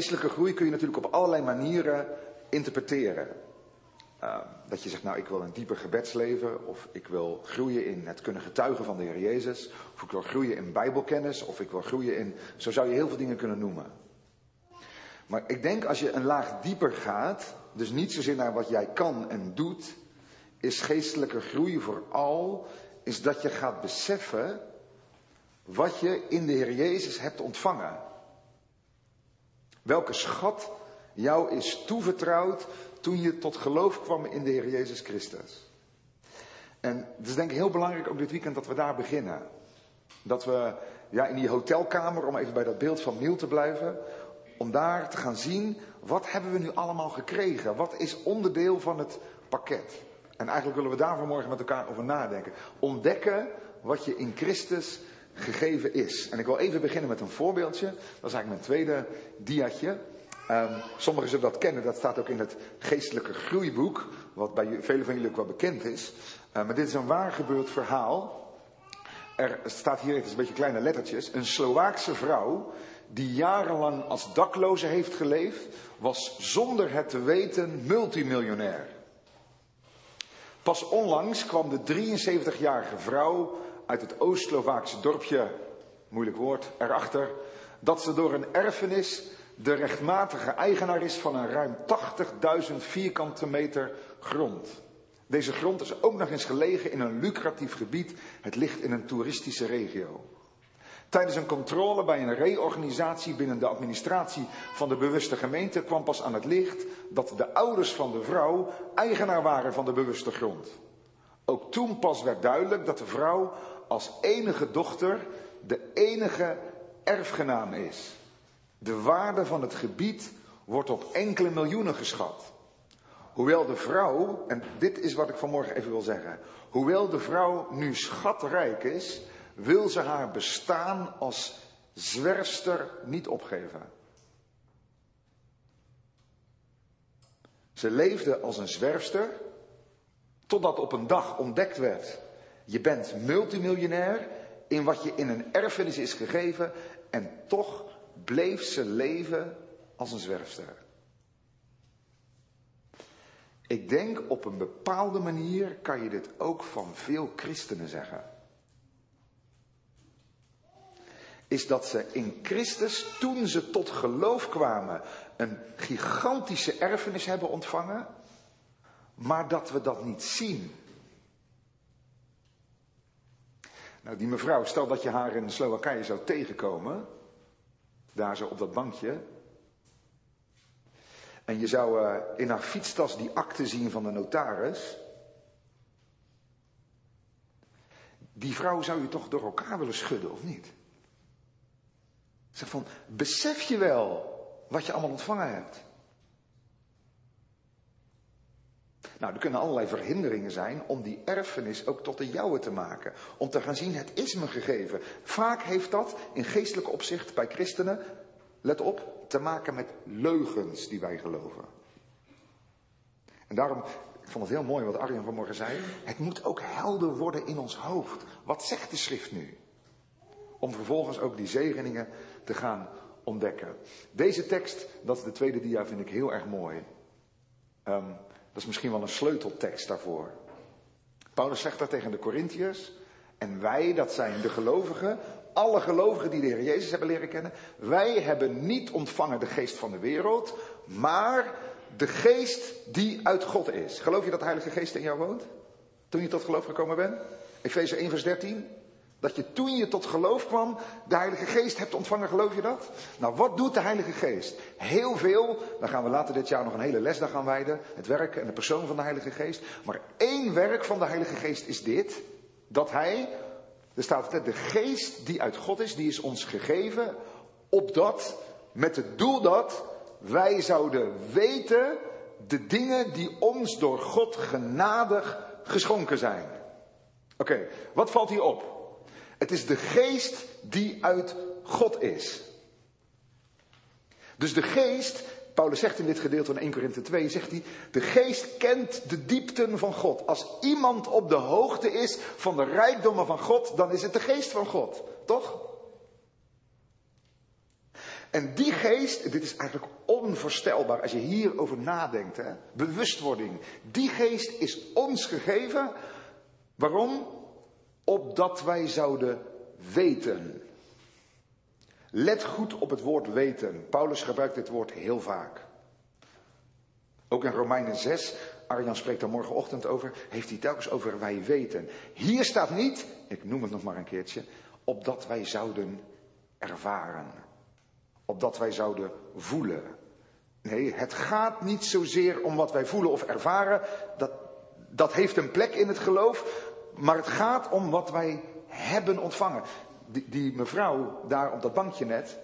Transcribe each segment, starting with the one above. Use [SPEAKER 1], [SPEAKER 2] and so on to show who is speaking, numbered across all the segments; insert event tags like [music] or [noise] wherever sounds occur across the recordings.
[SPEAKER 1] geestelijke groei kun je natuurlijk op allerlei manieren interpreteren. Uh, dat je zegt, nou ik wil een dieper gebedsleven, of ik wil groeien in het kunnen getuigen van de Heer Jezus, of ik wil groeien in bijbelkennis, of ik wil groeien in, zo zou je heel veel dingen kunnen noemen. Maar ik denk als je een laag dieper gaat, dus niet zozeer naar wat jij kan en doet, is geestelijke groei vooral, is dat je gaat beseffen wat je in de Heer Jezus hebt ontvangen. Welke schat jou is toevertrouwd toen je tot geloof kwam in de Heer Jezus Christus. En het is denk ik heel belangrijk ook dit weekend dat we daar beginnen. Dat we ja, in die hotelkamer, om even bij dat beeld van Niel te blijven, om daar te gaan zien, wat hebben we nu allemaal gekregen? Wat is onderdeel van het pakket? En eigenlijk willen we daar vanmorgen met elkaar over nadenken. Ontdekken wat je in Christus gegeven is. En ik wil even beginnen met een voorbeeldje. Dat is eigenlijk mijn tweede diatje. Um, sommigen zullen dat kennen, dat staat ook in het geestelijke groeiboek, wat bij velen van jullie ook wel bekend is. Uh, maar dit is een waar gebeurd verhaal. Er staat hier, is een beetje kleine lettertjes, een Slovaakse vrouw die jarenlang als dakloze heeft geleefd, was zonder het te weten multimiljonair. Pas onlangs kwam de 73-jarige vrouw uit het Oost-Slovaakse dorpje, moeilijk woord, erachter dat ze door een erfenis de rechtmatige eigenaar is van een ruim 80.000 vierkante meter grond. Deze grond is ook nog eens gelegen in een lucratief gebied. Het ligt in een toeristische regio. Tijdens een controle bij een reorganisatie binnen de administratie van de bewuste gemeente kwam pas aan het licht dat de ouders van de vrouw eigenaar waren van de bewuste grond. Ook toen pas werd duidelijk dat de vrouw als enige dochter de enige erfgenaam is. De waarde van het gebied wordt op enkele miljoenen geschat. Hoewel de vrouw, en dit is wat ik vanmorgen even wil zeggen. Hoewel de vrouw nu schatrijk is, wil ze haar bestaan als zwerfster niet opgeven. Ze leefde als een zwerfster, totdat op een dag ontdekt werd: je bent multimiljonair in wat je in een erfenis is gegeven en toch bleef ze leven als een zwerfster. Ik denk op een bepaalde manier kan je dit ook van veel christenen zeggen. Is dat ze in Christus, toen ze tot geloof kwamen, een gigantische erfenis hebben ontvangen, maar dat we dat niet zien. Nou, die mevrouw, stel dat je haar in Slowakije zou tegenkomen, daar zo op dat bankje. En je zou uh, in haar fietstas die akte zien van de notaris. Die vrouw zou je toch door elkaar willen schudden, of niet? Zeg van, besef je wel wat je allemaal ontvangen hebt? Nou, er kunnen allerlei verhinderingen zijn om die erfenis ook tot de jouwe te maken. Om te gaan zien, het is me gegeven. Vaak heeft dat in geestelijk opzicht bij christenen, let op, te maken met leugens die wij geloven. En daarom, ik vond het heel mooi wat Arjen vanmorgen zei. Het moet ook helder worden in ons hoofd. Wat zegt de schrift nu? Om vervolgens ook die zegeningen te gaan ontdekken. Deze tekst, dat is de tweede dia, vind ik heel erg mooi. Um, dat is misschien wel een sleuteltekst daarvoor. Paulus zegt dat tegen de Corinthiërs. En wij, dat zijn de gelovigen, alle gelovigen die de Heer Jezus hebben leren kennen. Wij hebben niet ontvangen de geest van de wereld, maar de geest die uit God is. Geloof je dat de Heilige Geest in jou woont? Toen je tot geloof gekomen bent? Efeze 1 vers 13. Dat je toen je tot geloof kwam, de Heilige Geest hebt ontvangen, geloof je dat? Nou, wat doet de Heilige Geest? Heel veel, daar gaan we later dit jaar nog een hele les aan wijden. Het werk en de persoon van de Heilige Geest. Maar één werk van de Heilige Geest is dit. Dat Hij, er staat het, de Geest die uit God is, die is ons gegeven. Opdat, met het doel dat wij zouden weten de dingen die ons door God genadig geschonken zijn. Oké, wat valt hier op? Het is de geest die uit God is. Dus de geest, Paulus zegt in dit gedeelte van 1 Korinthe 2, zegt hij, de geest kent de diepten van God. Als iemand op de hoogte is van de rijkdommen van God, dan is het de geest van God, toch? En die geest, dit is eigenlijk onvoorstelbaar als je hierover nadenkt, hè? bewustwording. Die geest is ons gegeven. Waarom? Opdat wij zouden weten. Let goed op het woord weten. Paulus gebruikt dit woord heel vaak. Ook in Romeinen 6, Arjan spreekt daar morgenochtend over, heeft hij telkens over wij weten. Hier staat niet, ik noem het nog maar een keertje, opdat wij zouden ervaren. Opdat wij zouden voelen. Nee, het gaat niet zozeer om wat wij voelen of ervaren. Dat, dat heeft een plek in het geloof. Maar het gaat om wat wij hebben ontvangen. Die, die mevrouw daar op dat bankje net.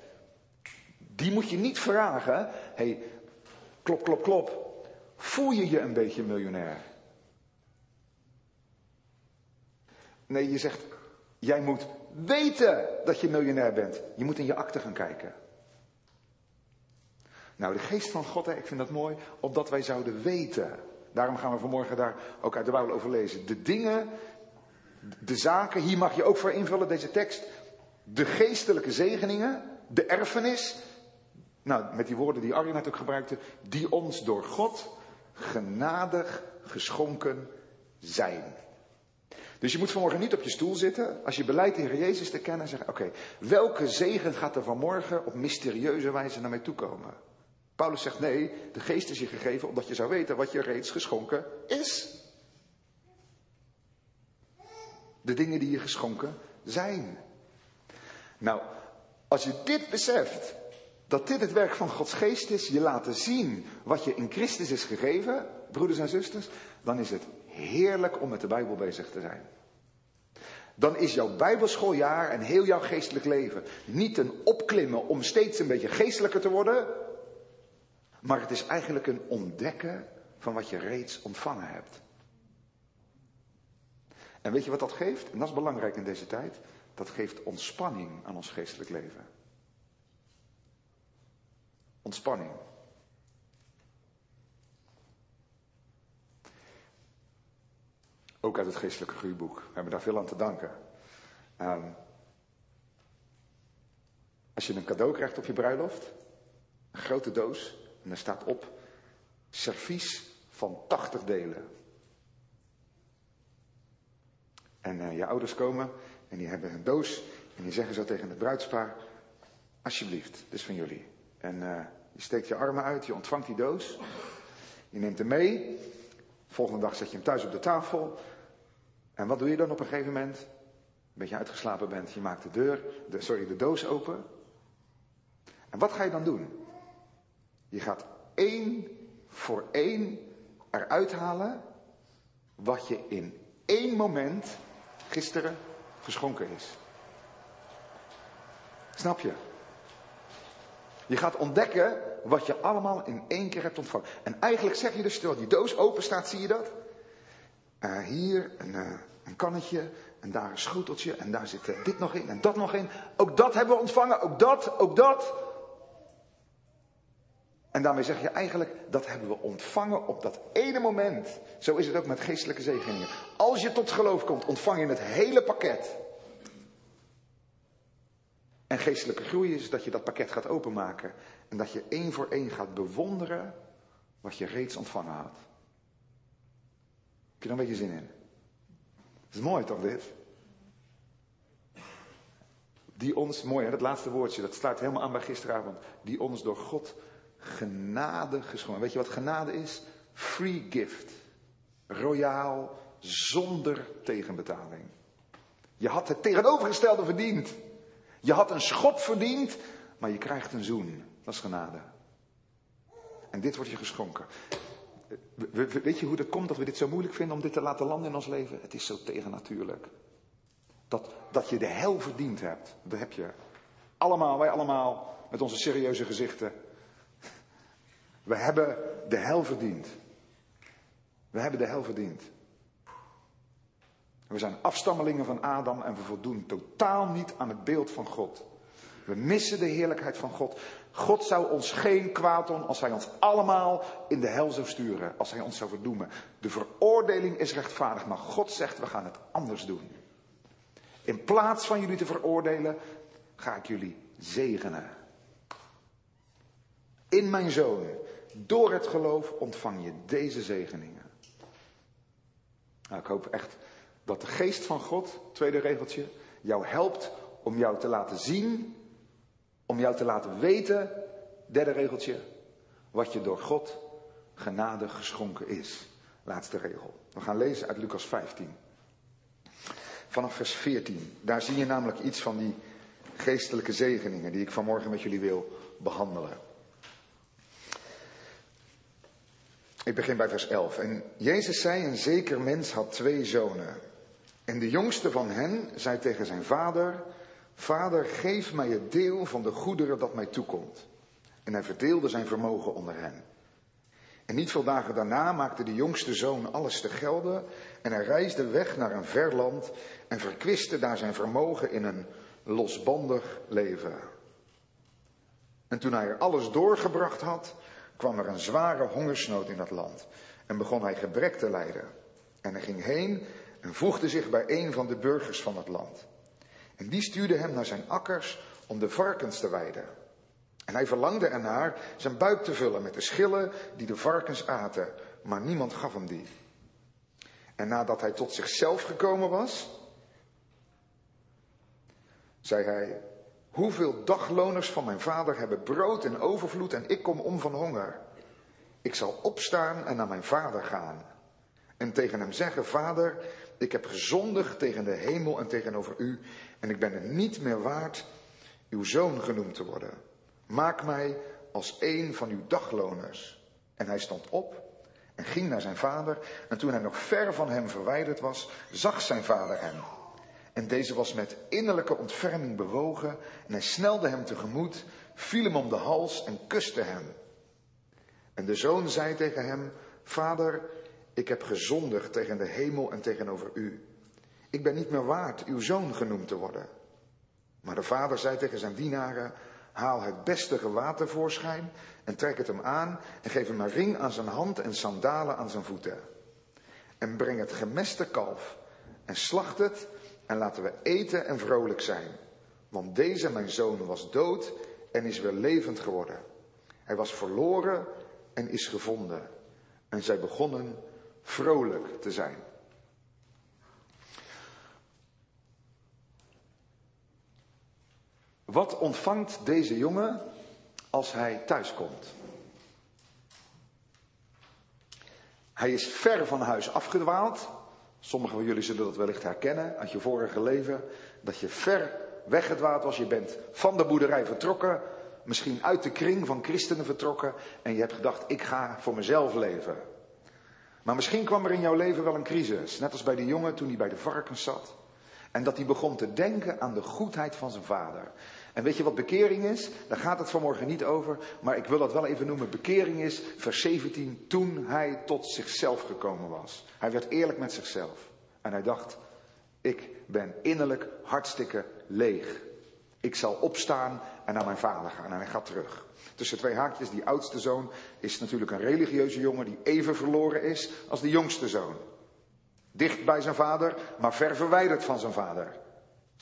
[SPEAKER 1] Die moet je niet vragen. Hey, klop, klop, klop. Voel je je een beetje miljonair? Nee, je zegt, jij moet weten dat je miljonair bent. Je moet in je akte gaan kijken. Nou, de geest van God, ik vind dat mooi, opdat wij zouden weten. Daarom gaan we vanmorgen daar ook uit de Bijbel over lezen. De dingen, de zaken, hier mag je ook voor invullen deze tekst. De geestelijke zegeningen, de erfenis. Nou, met die woorden die Arjen net ook gebruikte. Die ons door God genadig geschonken zijn. Dus je moet vanmorgen niet op je stoel zitten. Als je beleidt de Heer Jezus te kennen, zeggen: Oké, welke zegen gaat er vanmorgen op mysterieuze wijze naar mij toe komen? Paulus zegt: Nee, de geest is je gegeven omdat je zou weten wat je reeds geschonken is. De dingen die je geschonken zijn. Nou, als je dit beseft, dat dit het werk van Gods geest is, je laten zien wat je in Christus is gegeven, broeders en zusters, dan is het heerlijk om met de Bijbel bezig te zijn. Dan is jouw Bijbelschooljaar en heel jouw geestelijk leven niet een opklimmen om steeds een beetje geestelijker te worden, maar het is eigenlijk een ontdekken van wat je reeds ontvangen hebt. En weet je wat dat geeft? En dat is belangrijk in deze tijd. Dat geeft ontspanning aan ons geestelijk leven. Ontspanning. Ook uit het geestelijke groeiboek. We hebben daar veel aan te danken. Um, als je een cadeau krijgt op je bruiloft, een grote doos, en daar staat op servies van 80 delen. En uh, je ouders komen en die hebben een doos en die zeggen zo tegen het bruidspaar, alsjeblieft, dit is van jullie. En uh, je steekt je armen uit, je ontvangt die doos. Je neemt hem mee. Volgende dag zet je hem thuis op de tafel. En wat doe je dan op een gegeven moment? Een beetje uitgeslapen bent, je maakt de deur, de, sorry, de doos open. En wat ga je dan doen? Je gaat één voor één eruit halen wat je in één moment gisteren geschonken is. Snap je? Je gaat ontdekken wat je allemaal in één keer hebt ontvangen. En eigenlijk zeg je dus, terwijl die doos open staat, zie je dat? Uh, hier een, uh, een, kannetje, en daar een schoteltje, en daar zit uh, dit nog in, en dat nog in. Ook dat hebben we ontvangen, ook dat, ook dat. En daarmee zeg je eigenlijk, dat hebben we ontvangen op dat ene moment. Zo is het ook met geestelijke zegeningen. Als je tot geloof komt, ontvang je het hele pakket. En geestelijke groei is dat je dat pakket gaat openmaken. En dat je één voor één gaat bewonderen wat je reeds ontvangen had. Heb je er een beetje zin in? Dat is mooi toch dit? Die ons, mooi hè, dat laatste woordje, dat staat helemaal aan bij gisteravond. Die ons door God genade geschonken. Weet je wat genade is? Free gift. Royaal, zonder tegenbetaling. Je had het tegenovergestelde verdiend. Je had een schop verdiend, maar je krijgt een zoen. Dat is genade. En dit wordt je geschonken. Weet je hoe dat komt dat we dit zo moeilijk vinden om dit te laten landen in ons leven? Het is zo tegennatuurlijk. Dat, dat je de hel verdiend hebt. Dat heb je. Allemaal, wij allemaal, met onze serieuze gezichten. We hebben de hel verdiend. We hebben de hel verdiend. We zijn afstammelingen van Adam en we voldoen totaal niet aan het beeld van God. We missen de heerlijkheid van God. God zou ons geen kwaad doen als hij ons allemaal in de hel zou sturen, als hij ons zou verdoemen. De veroordeling is rechtvaardig, maar God zegt we gaan het anders doen. In plaats van jullie te veroordelen, ga ik jullie zegenen. In mijn zoon, door het geloof ontvang je deze zegeningen. Nou, ik hoop echt dat de geest van God, tweede regeltje, jou helpt om jou te laten zien, om jou te laten weten, derde regeltje, wat je door God genade geschonken is. Laatste regel. We gaan lezen uit Lucas 15. Vanaf vers 14. Daar zie je namelijk iets van die geestelijke zegeningen die ik vanmorgen met jullie wil behandelen. Ik begin bij vers 11. En Jezus zei, een zeker mens had twee zonen. En de jongste van hen zei tegen zijn vader, Vader, geef mij het deel van de goederen dat mij toekomt. En hij verdeelde zijn vermogen onder hen. En niet veel dagen daarna maakte de jongste zoon alles te gelden en hij reisde weg naar een ver land en verkwiste daar zijn vermogen in een losbandig leven. En toen hij er alles doorgebracht had, kwam er een zware hongersnood in dat land en begon hij gebrek te lijden. En hij ging heen en voegde zich bij een van de burgers van het land. En die stuurde hem naar zijn akkers om de varkens te weiden. En hij verlangde ernaar zijn buik te vullen met de schillen die de varkens aten, maar niemand gaf hem die. En nadat hij tot zichzelf gekomen was, zei hij, hoeveel dagloners van mijn vader hebben brood in overvloed en ik kom om van honger. Ik zal opstaan en naar mijn vader gaan en tegen hem zeggen, vader, ik heb gezondigd tegen de hemel en tegenover u en ik ben er niet meer waard uw zoon genoemd te worden. Maak mij als een van uw dagloners. En hij stond op en ging naar zijn vader. En toen hij nog ver van hem verwijderd was, zag zijn vader hem. En deze was met innerlijke ontferming bewogen. En hij snelde hem tegemoet, viel hem om de hals en kuste hem. En de zoon zei tegen hem: Vader, ik heb gezondigd tegen de hemel en tegenover u. Ik ben niet meer waard uw zoon genoemd te worden. Maar de vader zei tegen zijn dienaren: Haal het beste gewaad tevoorschijn en trek het hem aan en geef hem een ring aan zijn hand en sandalen aan zijn voeten. En breng het gemeste kalf en slacht het en laten we eten en vrolijk zijn. Want deze mijn zoon was dood en is weer levend geworden. Hij was verloren en is gevonden. En zij begonnen vrolijk te zijn. Wat ontvangt deze jongen als hij thuiskomt? Hij is ver van huis afgedwaald. Sommigen van jullie zullen dat wellicht herkennen uit je vorige leven. Dat je ver weggedwaald was. Je bent van de boerderij vertrokken. Misschien uit de kring van christenen vertrokken. En je hebt gedacht, ik ga voor mezelf leven. Maar misschien kwam er in jouw leven wel een crisis. Net als bij de jongen toen hij bij de varkens zat. En dat hij begon te denken aan de goedheid van zijn vader. En weet je wat bekering is? Daar gaat het vanmorgen niet over, maar ik wil dat wel even noemen. Bekering is, vers 17, toen hij tot zichzelf gekomen was. Hij werd eerlijk met zichzelf. En hij dacht, ik ben innerlijk hartstikke leeg. Ik zal opstaan en naar mijn vader gaan. En hij gaat terug. Tussen twee haakjes, die oudste zoon is natuurlijk een religieuze jongen die even verloren is als de jongste zoon. Dicht bij zijn vader, maar ver verwijderd van zijn vader.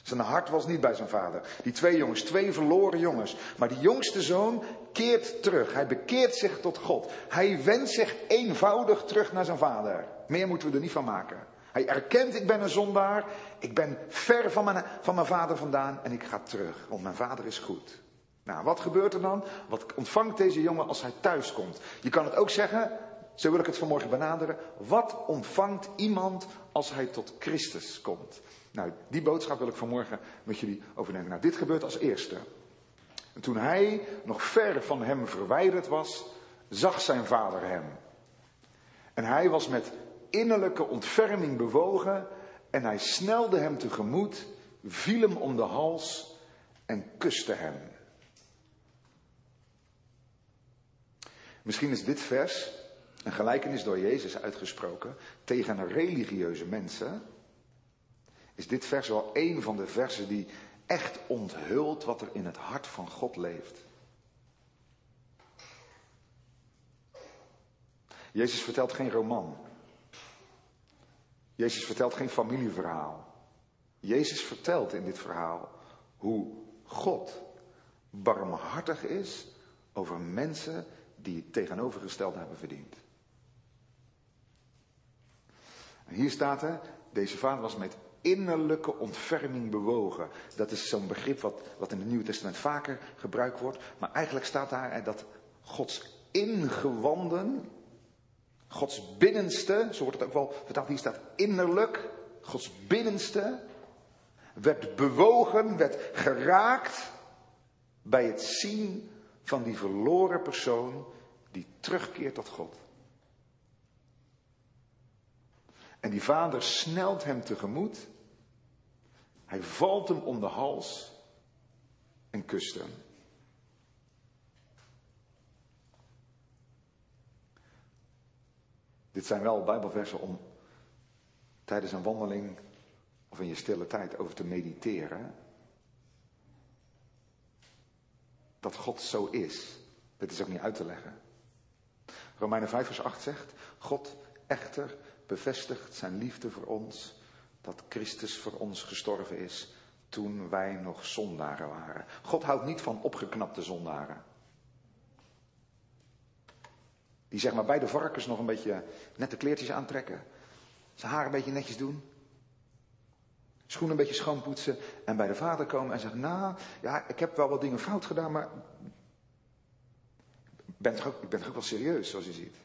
[SPEAKER 1] Zijn hart was niet bij zijn vader. Die twee jongens, twee verloren jongens. Maar die jongste zoon keert terug. Hij bekeert zich tot God. Hij wendt zich eenvoudig terug naar zijn vader. Meer moeten we er niet van maken. Hij erkent, ik ben een zondaar. Ik ben ver van mijn, van mijn vader vandaan en ik ga terug. Want mijn vader is goed. Nou, wat gebeurt er dan? Wat ontvangt deze jongen als hij thuis komt? Je kan het ook zeggen, zo wil ik het vanmorgen benaderen. Wat ontvangt iemand als hij tot Christus komt? Nou, die boodschap wil ik vanmorgen met jullie overnemen. Nou, dit gebeurt als eerste. En toen hij nog ver van hem verwijderd was, zag zijn vader hem. En hij was met innerlijke ontferming bewogen en hij snelde hem tegemoet, viel hem om de hals en kuste hem. Misschien is dit vers een gelijkenis door Jezus uitgesproken tegen religieuze mensen. Is dit vers wel een van de versen die echt onthult wat er in het hart van God leeft? Jezus vertelt geen roman. Jezus vertelt geen familieverhaal. Jezus vertelt in dit verhaal hoe God barmhartig is over mensen die het tegenovergestelde hebben verdiend. En hier staat er, deze vader was met innerlijke ontferming bewogen. Dat is zo'n begrip wat, wat in het Nieuwe Testament vaker gebruikt wordt. Maar eigenlijk staat daar dat Gods ingewanden, Gods binnenste, zo wordt het ook wel vertaald, hier staat innerlijk, Gods binnenste, werd bewogen, werd geraakt bij het zien van die verloren persoon die terugkeert tot God. En die vader snelt hem tegemoet. Hij valt hem om de hals en kust hem. Dit zijn wel Bijbelversen om tijdens een wandeling of in je stille tijd over te mediteren. Dat God zo is. Dit is ook niet uit te leggen. Romeinen 5 vers 8 zegt, God echter bevestigt zijn liefde voor ons, dat Christus voor ons gestorven is toen wij nog zondaren waren. God houdt niet van opgeknapte zondaren. Die zeg maar bij de varkens nog een beetje nette kleertjes aantrekken. Zijn haar een beetje netjes doen. Schoenen een beetje schoonpoetsen. En bij de vader komen en zeggen, nou, ja, ik heb wel wat dingen fout gedaan, maar ik ben toch ook, ik ben toch ook wel serieus, zoals je ziet.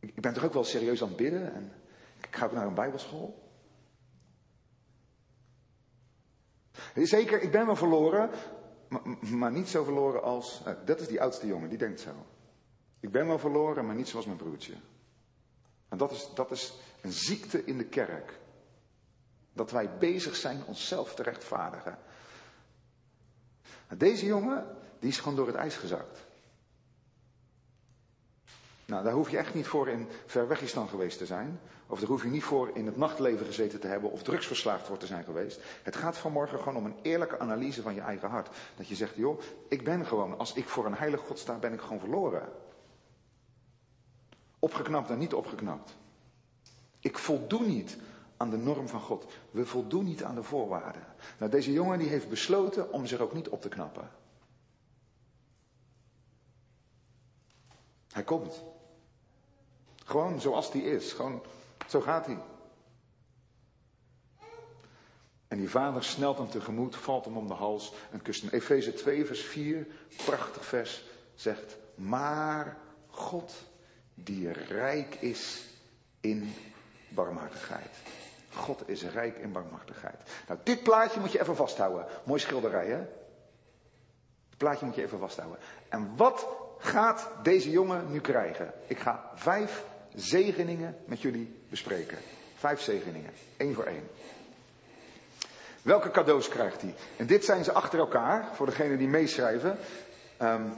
[SPEAKER 1] Ik ben toch ook wel serieus aan het bidden en ik ga ook naar een bijbelschool. Zeker, ik ben wel verloren, maar, niet zo verloren als, eh, dat is die oudste jongen, die denkt zo. Ik ben wel verloren, maar niet zoals mijn broertje. En dat is, dat is een ziekte in de kerk. Dat wij bezig zijn onszelf te rechtvaardigen. Deze jongen, die is gewoon door het ijs gezakt. Nou, daar hoef je echt niet voor in Verwegistan geweest te zijn. Of daar hoef je niet voor in het nachtleven gezeten te hebben of drugsverslaafd voor te zijn geweest. Het gaat vanmorgen gewoon om een eerlijke analyse van je eigen hart. Dat je zegt, joh, ik ben gewoon, als ik voor een heilig God sta, ben ik gewoon verloren. Opgeknapt en niet opgeknapt. Ik voldoen niet aan de norm van God. We voldoen niet aan de voorwaarden. Nou, deze jongen die heeft besloten om zich ook niet op te knappen. Hij komt. Gewoon zoals hij is. Gewoon, zo gaat hij. En die vader snelt hem tegemoet, valt hem om de hals en kust hem. Efeze 2, vers 4, prachtig vers, zegt: Maar God, die rijk is in barmhartigheid. God is rijk in barmhartigheid. Nou, dit plaatje moet je even vasthouden. Mooi schilderij, hè? Het plaatje moet je even vasthouden. En wat gaat deze jongen nu krijgen? Ik ga vijf zegeningen met jullie bespreken. Vijf zegeningen, één voor één. Welke cadeaus krijgt hij? En dit zijn ze achter elkaar, voor degenen die meeschrijven. Um,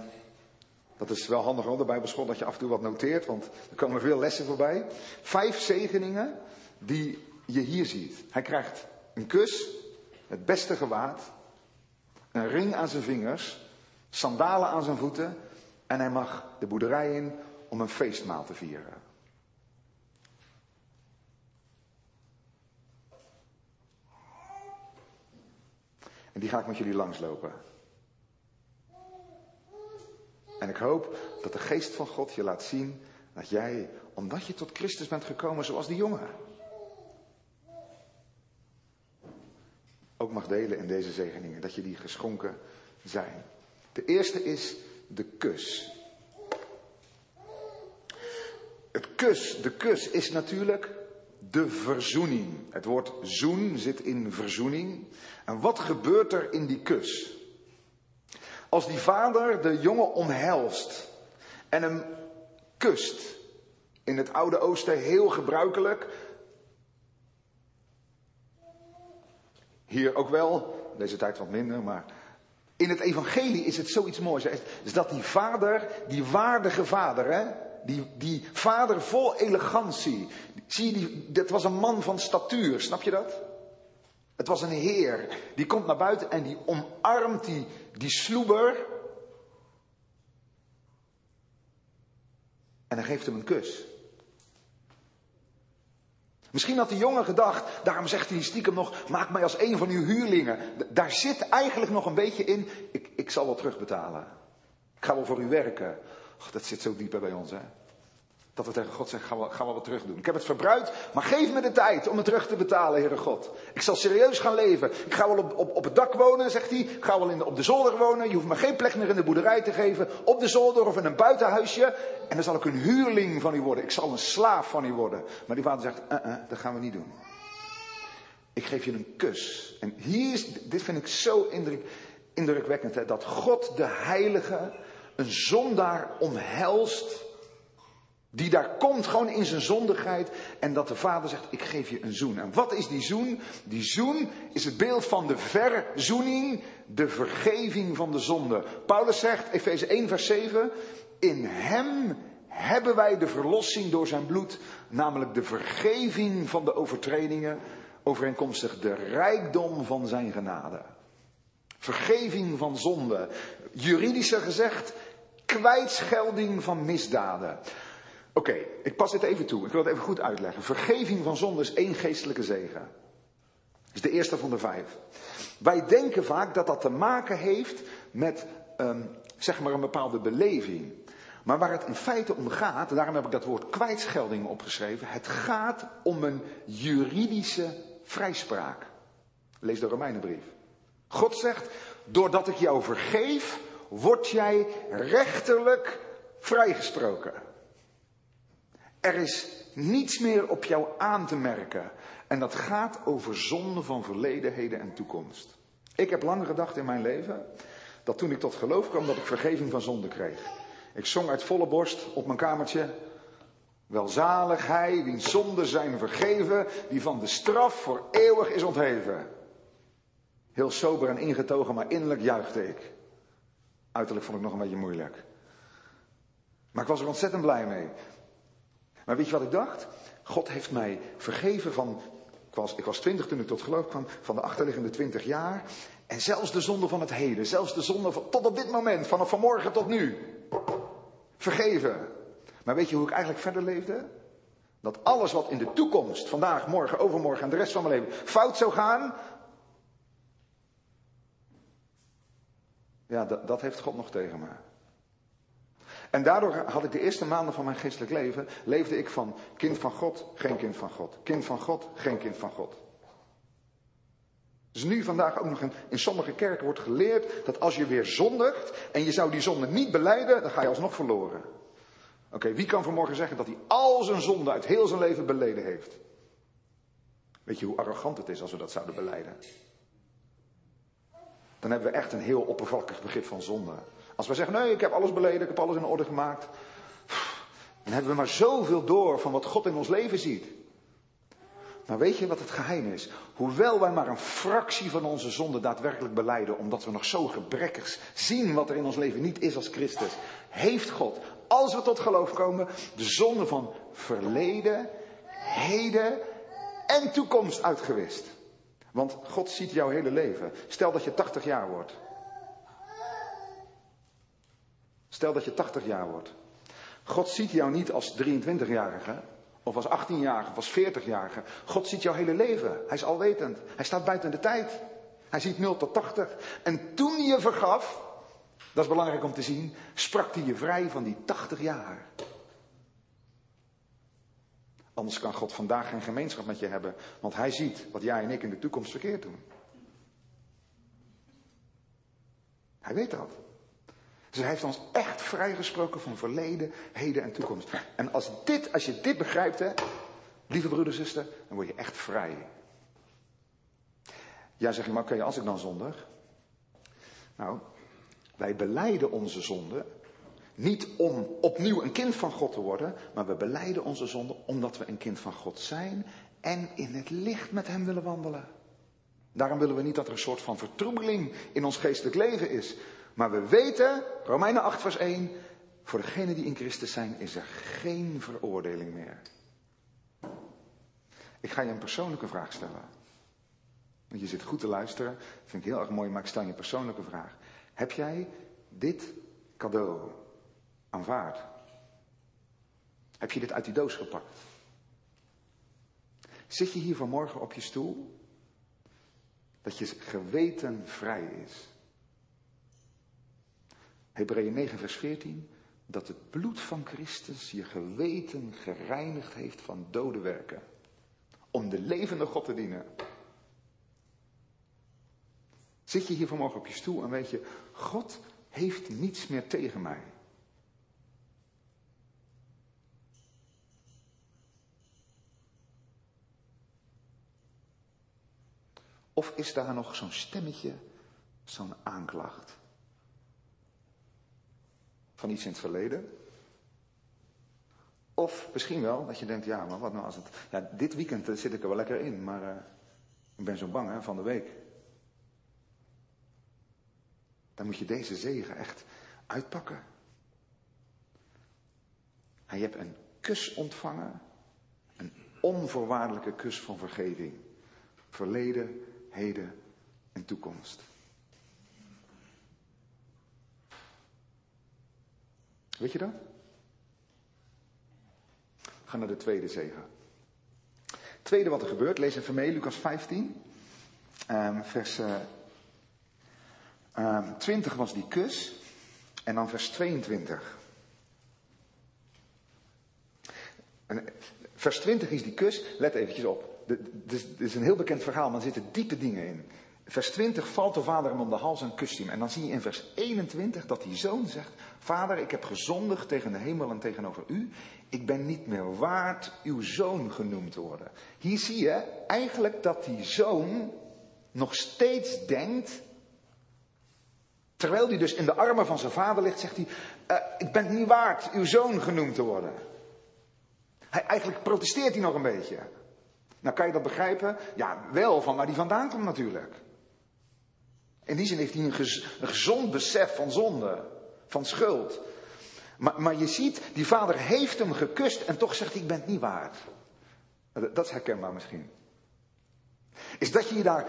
[SPEAKER 1] dat is wel handig op de Bijbelschool dat je af en toe wat noteert, want er komen veel lessen voorbij. Vijf zegeningen die je hier ziet. Hij krijgt een kus, het beste gewaad, een ring aan zijn vingers, sandalen aan zijn voeten en hij mag de boerderij in om een feestmaal te vieren. En die ga ik met jullie langslopen. En ik hoop dat de geest van God je laat zien dat jij, omdat je tot Christus bent gekomen zoals die jongen, ook mag delen in deze zegeningen, dat je die geschonken zijn. De eerste is de kus. Het kus, de kus is natuurlijk de verzoening. Het woord zoen zit in verzoening. En wat gebeurt er in die kus? Als die vader de jongen omhelst en hem kust. In het Oude Oosten heel gebruikelijk. Hier ook wel, deze tijd wat minder, maar in het evangelie is het zoiets moois. Is dat die vader, die waardige vader, hè, die, die vader vol elegantie. Zie je, die, dat was een man van statuur, snap je dat? Het was een heer. Die komt naar buiten en die omarmt die, die sloeber. En hij geeft hem een kus. Misschien had de jongen gedacht, daarom zegt hij stiekem nog, maak mij als een van uw huurlingen. Daar zit eigenlijk nog een beetje in, ik, ik zal wel terugbetalen. ga wel voor u werken. Dat zit zo diep bij ons, hè. Dat we tegen God zeggen, ga wel, ga wel wat terug doen. Ik heb het verbruikt, maar geef me de tijd om het terug te betalen, Heere God. Ik zal serieus gaan leven. Ik ga wel op, op, op het dak wonen, zegt hij. Ik ga wel in op de zolder wonen. Je hoeft me geen plek meer in de boerderij te geven. Op de zolder of in een buitenhuisje. En dan zal ik een huurling van u worden. Ik zal een slaaf van u worden. Maar die vader zegt, uh -uh, dat gaan we niet doen. Ik geef je een kus. En hier is, dit vind ik zo indruk, indrukwekkend, hè, dat God de Heilige een zondaar omhelst die daar komt gewoon in zijn zondigheid. En dat de vader zegt, ik geef je een zoen. En wat is die zoen? Die zoen is het beeld van de verzoening, de vergeving van de zonde. Paulus zegt, Efeze 1 vers 7, in hem hebben wij de verlossing door zijn bloed. Namelijk de vergeving van de overtredingen. Overeenkomstig de rijkdom van zijn genade. Vergeving van zonde. Juridischer gezegd, kwijtschelding van misdaden. Oké, ik pas dit even toe. Ik wil het even goed uitleggen. Vergeving van zonde is één geestelijke zegen. Dat is de eerste van de vijf. Wij denken vaak dat dat te maken heeft met, um, zeg maar, een bepaalde beleving. Maar waar het in feite om gaat, daarom heb ik dat woord kwijtschelding opgeschreven. Het gaat om een juridische vrijspraak. Lees de Romeinenbrief. God zegt, doordat ik jou vergeef, word jij rechterlijk vrijgesproken. Er is niets meer op jou aan te merken. En dat gaat over zonde van verleden, heden en toekomst. Ik heb lang gedacht in mijn leven dat toen ik tot geloof kwam dat ik vergeving van zonde kreeg. Ik zong uit volle borst op mijn kamertje. Welzalig hij, wiens zonden zijn vergeven, die van de straf voor eeuwig is ontheven. Heel sober en ingetogen, maar innerlijk juichte ik. Uiterlijk vond ik nog een beetje moeilijk. Maar ik was er ontzettend blij mee. Maar weet je wat ik dacht? God heeft mij vergeven van, ik was, ik was twintig toen ik tot geloof kwam, van de achterliggende twintig jaar. En zelfs de zonde van het heden, zelfs de zonde van, tot op dit moment, vanaf vanmorgen tot nu. Vergeven. Maar weet je hoe ik eigenlijk verder leefde? Dat alles wat in de toekomst, vandaag, morgen, overmorgen en de rest van mijn leven, fout zou gaan. Ja, dat, dat heeft God nog tegen me. En daardoor had ik de eerste maanden van mijn geestelijk leven, leefde ik van kind van God, geen kind van God. Kind van God, geen kind van God. Dus nu vandaag ook nog in, in sommige kerken wordt geleerd dat als je weer zondigt en je zou die zonde niet beleiden, dan ga je alsnog verloren. Oké, wie kan vanmorgen zeggen dat hij al zijn zonde uit heel zijn leven beleden heeft? Weet je hoe arrogant het is als we dat zouden beleiden? Dan hebben we echt een heel oppervlakkig begrip van zonde. Als we zeggen, nee, ik heb alles beleden, ik heb alles in orde gemaakt. Dan hebben we maar zoveel door van wat God in ons leven ziet. Maar weet je wat het geheim is? Hoewel wij maar een fractie van onze zonde daadwerkelijk beleiden, omdat we nog zo gebrekkig zien wat er in ons leven niet is als Christus, heeft God, als we tot geloof komen, de zonde van verleden, heden en toekomst uitgewist. Want God ziet jouw hele leven. Stel dat je 80 jaar wordt. Stel dat je 80 jaar wordt. God ziet jou niet als 23-jarige, of als 18-jarige, of als 40-jarige. God ziet jouw hele leven. Hij is alwetend. Hij staat buiten de tijd. Hij ziet 0 tot 80. En toen je vergaf, dat is belangrijk om te zien, sprak hij je vrij van die 80 jaar. Anders kan God vandaag geen gemeenschap met je hebben, want hij ziet wat jij en ik in de toekomst verkeerd doen. Hij weet dat. Dus hij heeft ons echt vrijgesproken van verleden, heden en toekomst. En als, dit, als je dit begrijpt, hè, lieve broeder, zuster, dan word je echt vrij. Ja, zeg je, maar oké, okay, als ik dan zondig? Nou, wij beleiden onze zonde niet om opnieuw een kind van God te worden, maar we beleiden onze zonde omdat we een kind van God zijn en in het licht met Hem willen wandelen. Daarom willen we niet dat er een soort van vertroebeling in ons geestelijk leven is. Maar we weten, Romeinen 8 vers 1, voor degenen die in Christus zijn is er geen veroordeling meer. Ik ga je een persoonlijke vraag stellen. Want je zit goed te luisteren, vind ik heel erg mooi, maar ik stel je een persoonlijke vraag. Heb jij dit cadeau aanvaard? Heb je dit uit die doos gepakt? Zit je hier vanmorgen op je stoel? Dat je geweten vrij is. Hebreeën 9, vers 14. Dat het bloed van Christus je geweten gereinigd heeft van dode werken. Om de levende God te dienen. Zit je hier vanmorgen op je stoel en weet je, God heeft niets meer tegen mij. Of is daar nog zo'n stemmetje, zo'n aanklacht? Van iets in het verleden? Of misschien wel dat je denkt, ja, maar wat nou als het. Ja, dit weekend zit ik er wel lekker in, maar uh, ik ben zo bang hè, van de week. Dan moet je deze zegen echt uitpakken. En je hebt een kus ontvangen. Een onvoorwaardelijke kus van vergeving. Verleden, heden en toekomst. Weet je dat? We gaan naar de tweede zegen. Tweede wat er gebeurt, lees even mee, Lucas 15, um, vers uh, um, 20 was die kus en dan vers 22. En, vers 20 is die kus, let eventjes op. Dit is een heel bekend verhaal, maar er zitten diepe dingen in. Vers 20 valt de vader hem om de hals en kust hem. En dan zie je in vers 21 dat die zoon zegt: Vader, ik heb gezondigd tegen de hemel en tegenover u. Ik ben niet meer waard uw zoon genoemd te worden. Hier zie je eigenlijk dat die zoon nog steeds denkt. Terwijl hij dus in de armen van zijn vader ligt, zegt hij: uh, Ik ben niet waard uw zoon genoemd te worden. Hij, eigenlijk protesteert hij nog een beetje. Nou, kan je dat begrijpen? Ja, wel van waar die vandaan komt natuurlijk. In die zin heeft hij een, gezond besef van zonde, van schuld. Maar, maar, je ziet, die vader heeft hem gekust en toch zegt hij, ik ben het niet waard. Dat is herkenbaar misschien. Is dat je je daar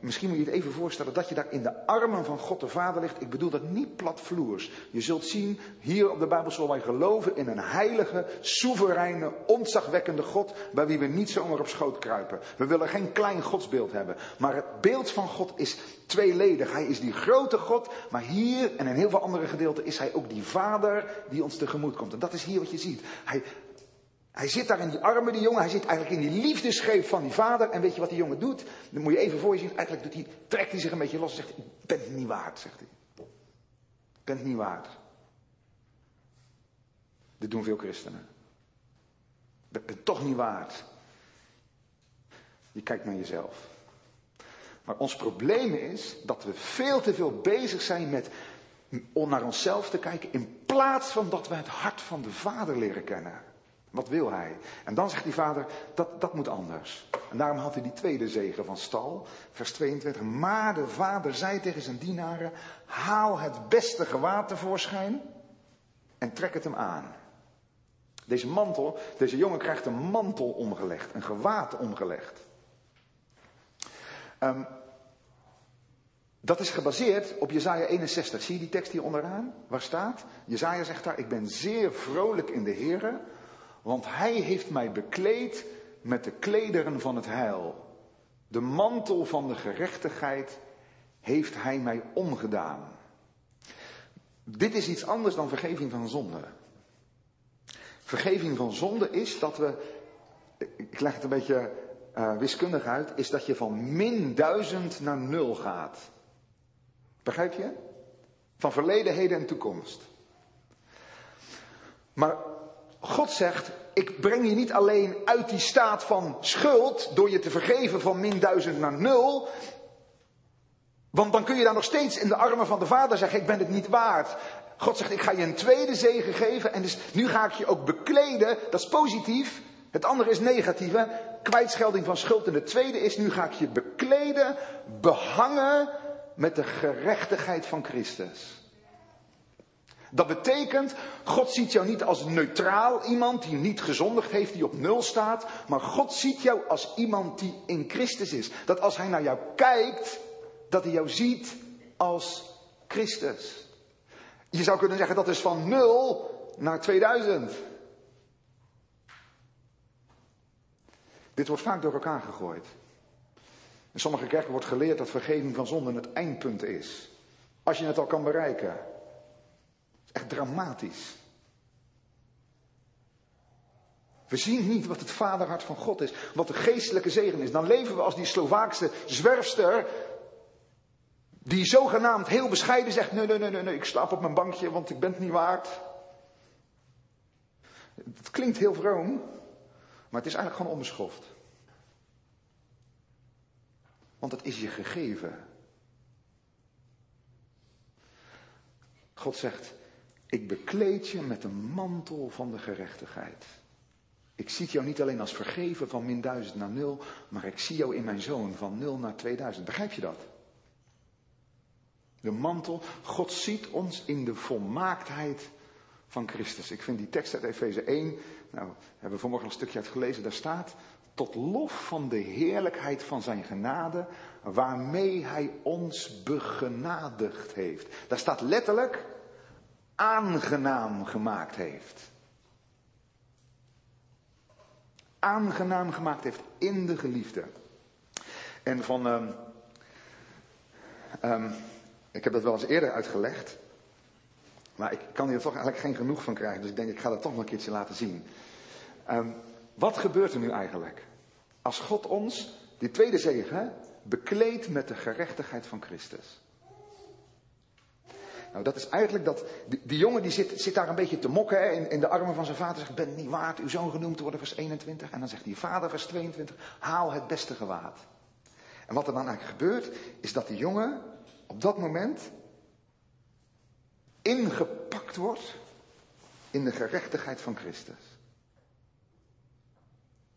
[SPEAKER 1] misschien moet je het even voorstellen dat je daar in de armen van God de Vader ligt. Ik bedoel dat niet platvloers. Je zult zien, hier op de Bijbelschool, wij geloven in een heilige, soevereine, ontzagwekkende God, bij wie we niet zomaar op schoot kruipen. We willen geen klein godsbeeld hebben. Maar het beeld van God is tweeledig. Hij is die grote God, maar hier en in heel veel andere gedeelten is hij ook die Vader die ons tegemoet komt. En dat is hier wat je ziet. Hij, hij zit daar in die armen, die jongen. Hij zit eigenlijk in die liefdesgreep van die vader. En weet je wat die jongen doet? Dan moet je even voor je zien. Eigenlijk doet hij, trekt hij zich een beetje los en zegt: Ik ben niet waard, zegt hij. Ik ben het niet waard. Dit doen veel christenen. Ik ben toch niet waard. Je kijkt naar jezelf. Maar ons probleem is dat we veel te veel bezig zijn met om naar onszelf te kijken. In plaats van dat we het hart van de Vader leren kennen. Wat wil hij? En dan zegt die vader, dat, dat moet anders. En daarom had hij die tweede zegen van stal, vers 22. Maar de vader zei tegen zijn dienaren, haal het beste gewaad tevoorschijn en trek het hem aan. Deze mantel, deze jongen krijgt een mantel omgelegd, een gewaad omgelegd. Um, dat is gebaseerd op Jezaja 61. Zie je die tekst hier onderaan? Waar staat? Jezaja zegt daar, ik ben zeer vrolijk in de Here, want hij heeft mij bekleed met de klederen van het heil. De mantel van de gerechtigheid heeft hij mij omgedaan. Dit is iets anders dan vergeving van zonde. Vergeving van zonde is dat we, ik leg het een beetje uh, wiskundig uit, is dat je van min duizend naar nul gaat. Begrijp je? Van verleden, heden en toekomst. Maar God zegt, ik breng je niet alleen uit die staat van schuld door je te vergeven van min duizend naar nul. Want dan kun je daar nog steeds in de armen van de Vader zeggen, ik ben het niet waard. God zegt, ik ga je een tweede zegen geven en dus nu ga ik je ook bekleden. Dat is positief. Het andere is negatief, hè? kwijtschelding van schuld. En de tweede is, nu ga ik je bekleden, behangen met de gerechtigheid van Christus. Dat betekent, God ziet jou niet als neutraal iemand die niet gezondigd heeft, die op nul staat. Maar God ziet jou als iemand die in Christus is. Dat als hij naar jou kijkt, dat hij jou ziet als Christus. Je zou kunnen zeggen dat is van nul naar 2000. Dit wordt vaak door elkaar gegooid. In sommige kerken wordt geleerd dat vergeving van zonden het eindpunt is. Als je het al kan bereiken. Echt dramatisch. We zien niet wat het vaderhart van God is, wat de geestelijke zegen is. Dan leven we als die Slovaakse zwerfster, die zogenaamd heel bescheiden zegt, nee, nee, nee, nee, ik slaap op mijn bankje, want ik ben het niet waard. Het klinkt heel vroom, maar het is eigenlijk gewoon onbeschoft. Want het is je gegeven. God zegt, ik bekleed je met de mantel van de gerechtigheid. Ik zie jou niet alleen als vergeven van min 1000 naar 0, maar ik zie jou in mijn zoon van 0 naar 2000. Begrijp je dat? De mantel, God ziet ons in de volmaaktheid van Christus. Ik vind die tekst uit Efeze 1, nou, hebben we vanmorgen een stukje uit gelezen, daar staat, tot lof van de heerlijkheid van zijn genade, waarmee hij ons begenadigd heeft. Daar staat letterlijk, aangenaam gemaakt heeft. Aangenaam gemaakt heeft in de geliefde. En van, um, um, ik heb dat wel eens eerder uitgelegd. Maar ik kan hier toch eigenlijk geen genoeg van krijgen. Dus ik denk, ik ga dat toch nog een keertje laten zien. Um, wat gebeurt er nu eigenlijk? Als God ons, die tweede zegen, bekleedt met de gerechtigheid van Christus. Nou, dat is eigenlijk dat, die, jongen die zit, zit, daar een beetje te mokken hè, in, in, de armen van zijn vader. Zegt, ben niet waard uw zoon genoemd te worden, vers 21. En dan zegt die vader, vers 22, haal het beste gewaad. En wat er dan eigenlijk gebeurt, is dat die jongen op dat moment ingepakt wordt in de gerechtigheid van Christus.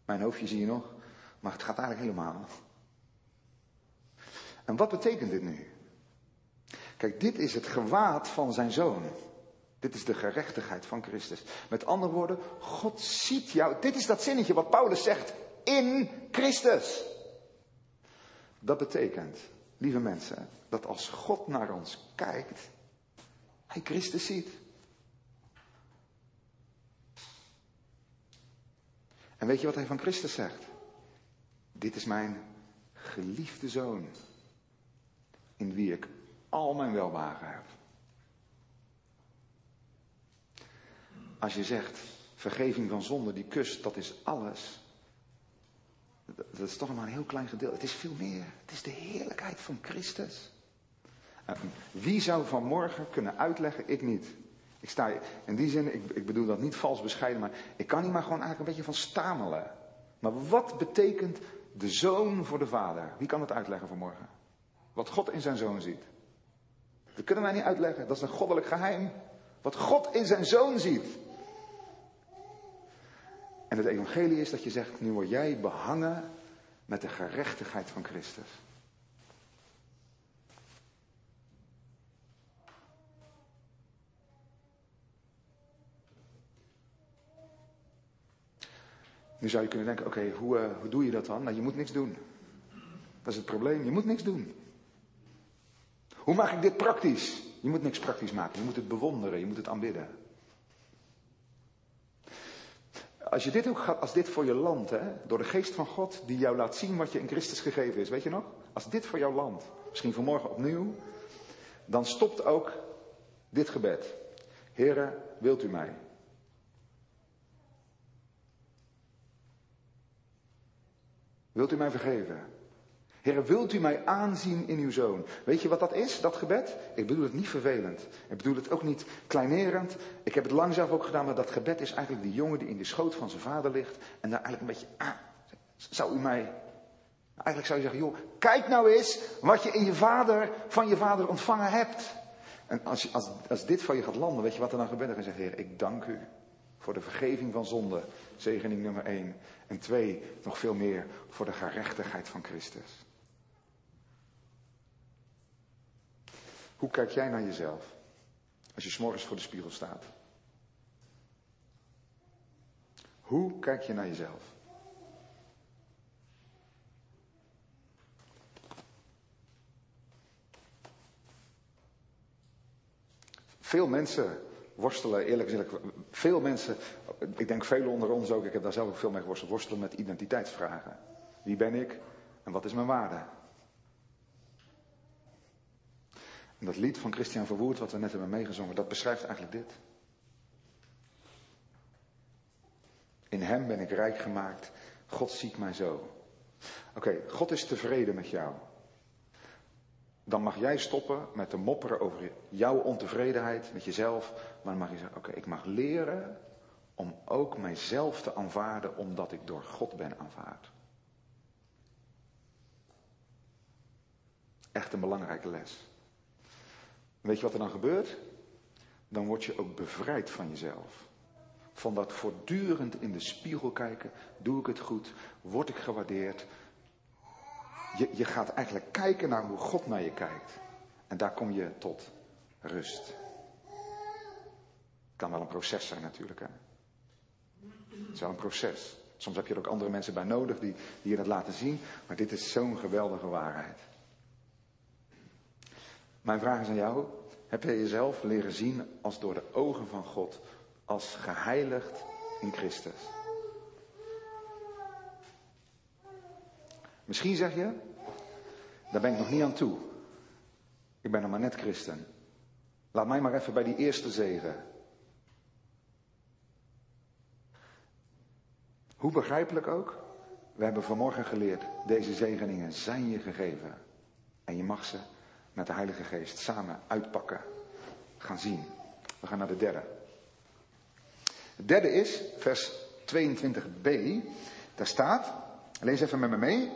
[SPEAKER 1] Mijn hoofdje zie je nog, maar het gaat eigenlijk helemaal. En wat betekent dit nu? Kijk, dit is het gewaad van zijn zoon. Dit is de gerechtigheid van Christus. Met andere woorden, God ziet jou. Dit is dat zinnetje wat Paulus zegt. In Christus. Dat betekent, lieve mensen, dat als God naar ons kijkt, hij Christus ziet. En weet je wat hij van Christus zegt? Dit is mijn geliefde zoon, in wie ik al mijn welwagen heb. Als je zegt, vergeving van zonde, die kust, dat is alles. Dat is toch maar een heel klein gedeelte. Het is veel meer. Het is de heerlijkheid van Christus. Wie zou vanmorgen kunnen uitleggen? Ik niet. Ik sta in die zin, ik, ik bedoel dat niet vals bescheiden, maar ik kan hier maar gewoon eigenlijk een beetje van stamelen. Maar wat betekent de zoon voor de vader? Wie kan het uitleggen vanmorgen? Wat God in zijn zoon ziet. Dat kunnen wij niet uitleggen. Dat is een goddelijk geheim. Wat God in zijn zoon ziet. En het evangelie is dat je zegt, nu word jij behangen met de gerechtigheid van Christus. Nu zou je kunnen denken, oké, hoe, uh, hoe doe je dat dan? Nou, je moet niks doen. Dat is het probleem, je moet niks doen. Hoe maak ik dit praktisch? Je moet niks praktisch maken, je moet het bewonderen, je moet het aanbidden. Als je dit ook gaat, als dit voor je land, hè, door de geest van God, die jou laat zien wat je in Christus gegeven is, weet je nog? Als dit voor jouw land, misschien vanmorgen opnieuw, dan stopt ook dit gebed. Heren, wilt u mij? Wilt u mij vergeven? Heer, wilt u mij aanzien in uw zoon? Weet je wat dat is, dat gebed? Ik bedoel het niet vervelend. Ik bedoel het ook niet kleinerend. Ik heb het lang zelf ook gedaan, maar dat gebed is eigenlijk die jongen die in de schoot van zijn vader ligt. En daar eigenlijk een beetje, ah, zou u mij... Eigenlijk zou je zeggen, joh, kijk nou eens wat je in je vader, van je vader ontvangen hebt. En als, als, als dit van je gaat landen, weet je wat er dan gebeurt? Dan zegt Heer, ik dank u voor de vergeving van zonde. Zegening nummer één. En twee, nog veel meer, voor de gerechtigheid van Christus. Hoe kijk jij naar jezelf? Als je s'morgens voor de spiegel staat. Hoe kijk je naar jezelf? Veel mensen worstelen, eerlijk gezegd, veel mensen, ik denk velen onder ons ook, ik heb daar zelf ook veel mee geworsteld, worstelen met identiteitsvragen. Wie ben ik en wat is mijn waarde? Dat lied van Christian Verwoerd, wat we net hebben meegezongen, dat beschrijft eigenlijk dit. In hem ben ik rijk gemaakt. God ziet mij zo. Oké, God is tevreden met jou. Dan mag jij stoppen met te mopperen over jouw ontevredenheid met jezelf. Maar dan mag je zeggen, oké, ik mag leren om ook mijzelf te aanvaarden omdat ik door God ben aanvaard. Echt een belangrijke les. Weet je wat er dan gebeurt? Dan word je ook bevrijd van jezelf. Van dat voortdurend in de spiegel kijken. Doe ik het goed? Word ik gewaardeerd? Je, je gaat eigenlijk kijken naar hoe God naar je kijkt. En daar kom je tot rust. Het kan wel een proces zijn natuurlijk. Hè? Het is wel een proces. Soms heb je er ook andere mensen bij nodig die, die je dat laten zien. Maar dit is zo'n geweldige waarheid. Mijn vraag is aan jou. Heb je jezelf leren zien als door de ogen van God, als geheiligd in Christus? Misschien zeg je, daar ben ik nog niet aan toe. Ik ben nog maar net christen. Laat mij maar even bij die eerste zegen. Hoe begrijpelijk ook, we hebben vanmorgen geleerd, deze zegeningen zijn je gegeven. En je mag ze met de Heilige Geest samen uitpakken, gaan zien. We gaan naar de derde. Het derde is, vers 22b, daar staat, lees even met me mee.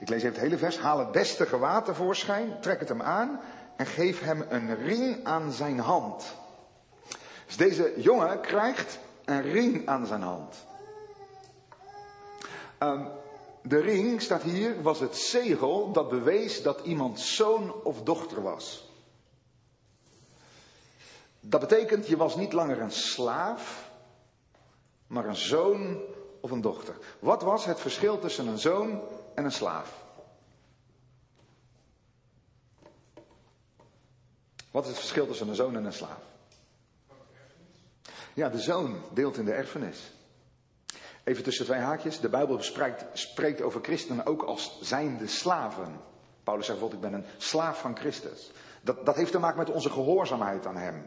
[SPEAKER 1] Ik lees even het hele vers. Haal het beste gewaad tevoorschijn, trek het hem aan en geef hem een ring aan zijn hand. Dus deze jongen krijgt een ring aan zijn hand. Um, de ring, staat hier, was het zegel dat bewees dat iemand zoon of dochter was. Dat betekent, je was niet langer een slaaf, maar een zoon of een dochter. Wat was het verschil tussen een zoon en een slaaf? Wat is het verschil tussen een zoon en een slaaf? Ja, de zoon deelt in de erfenis. Even tussen twee haakjes. De Bijbel spreekt, spreekt over christenen ook als zijnde slaven. Paulus zegt bijvoorbeeld, ik ben een slaaf van Christus. Dat, dat heeft te maken met onze gehoorzaamheid aan hem.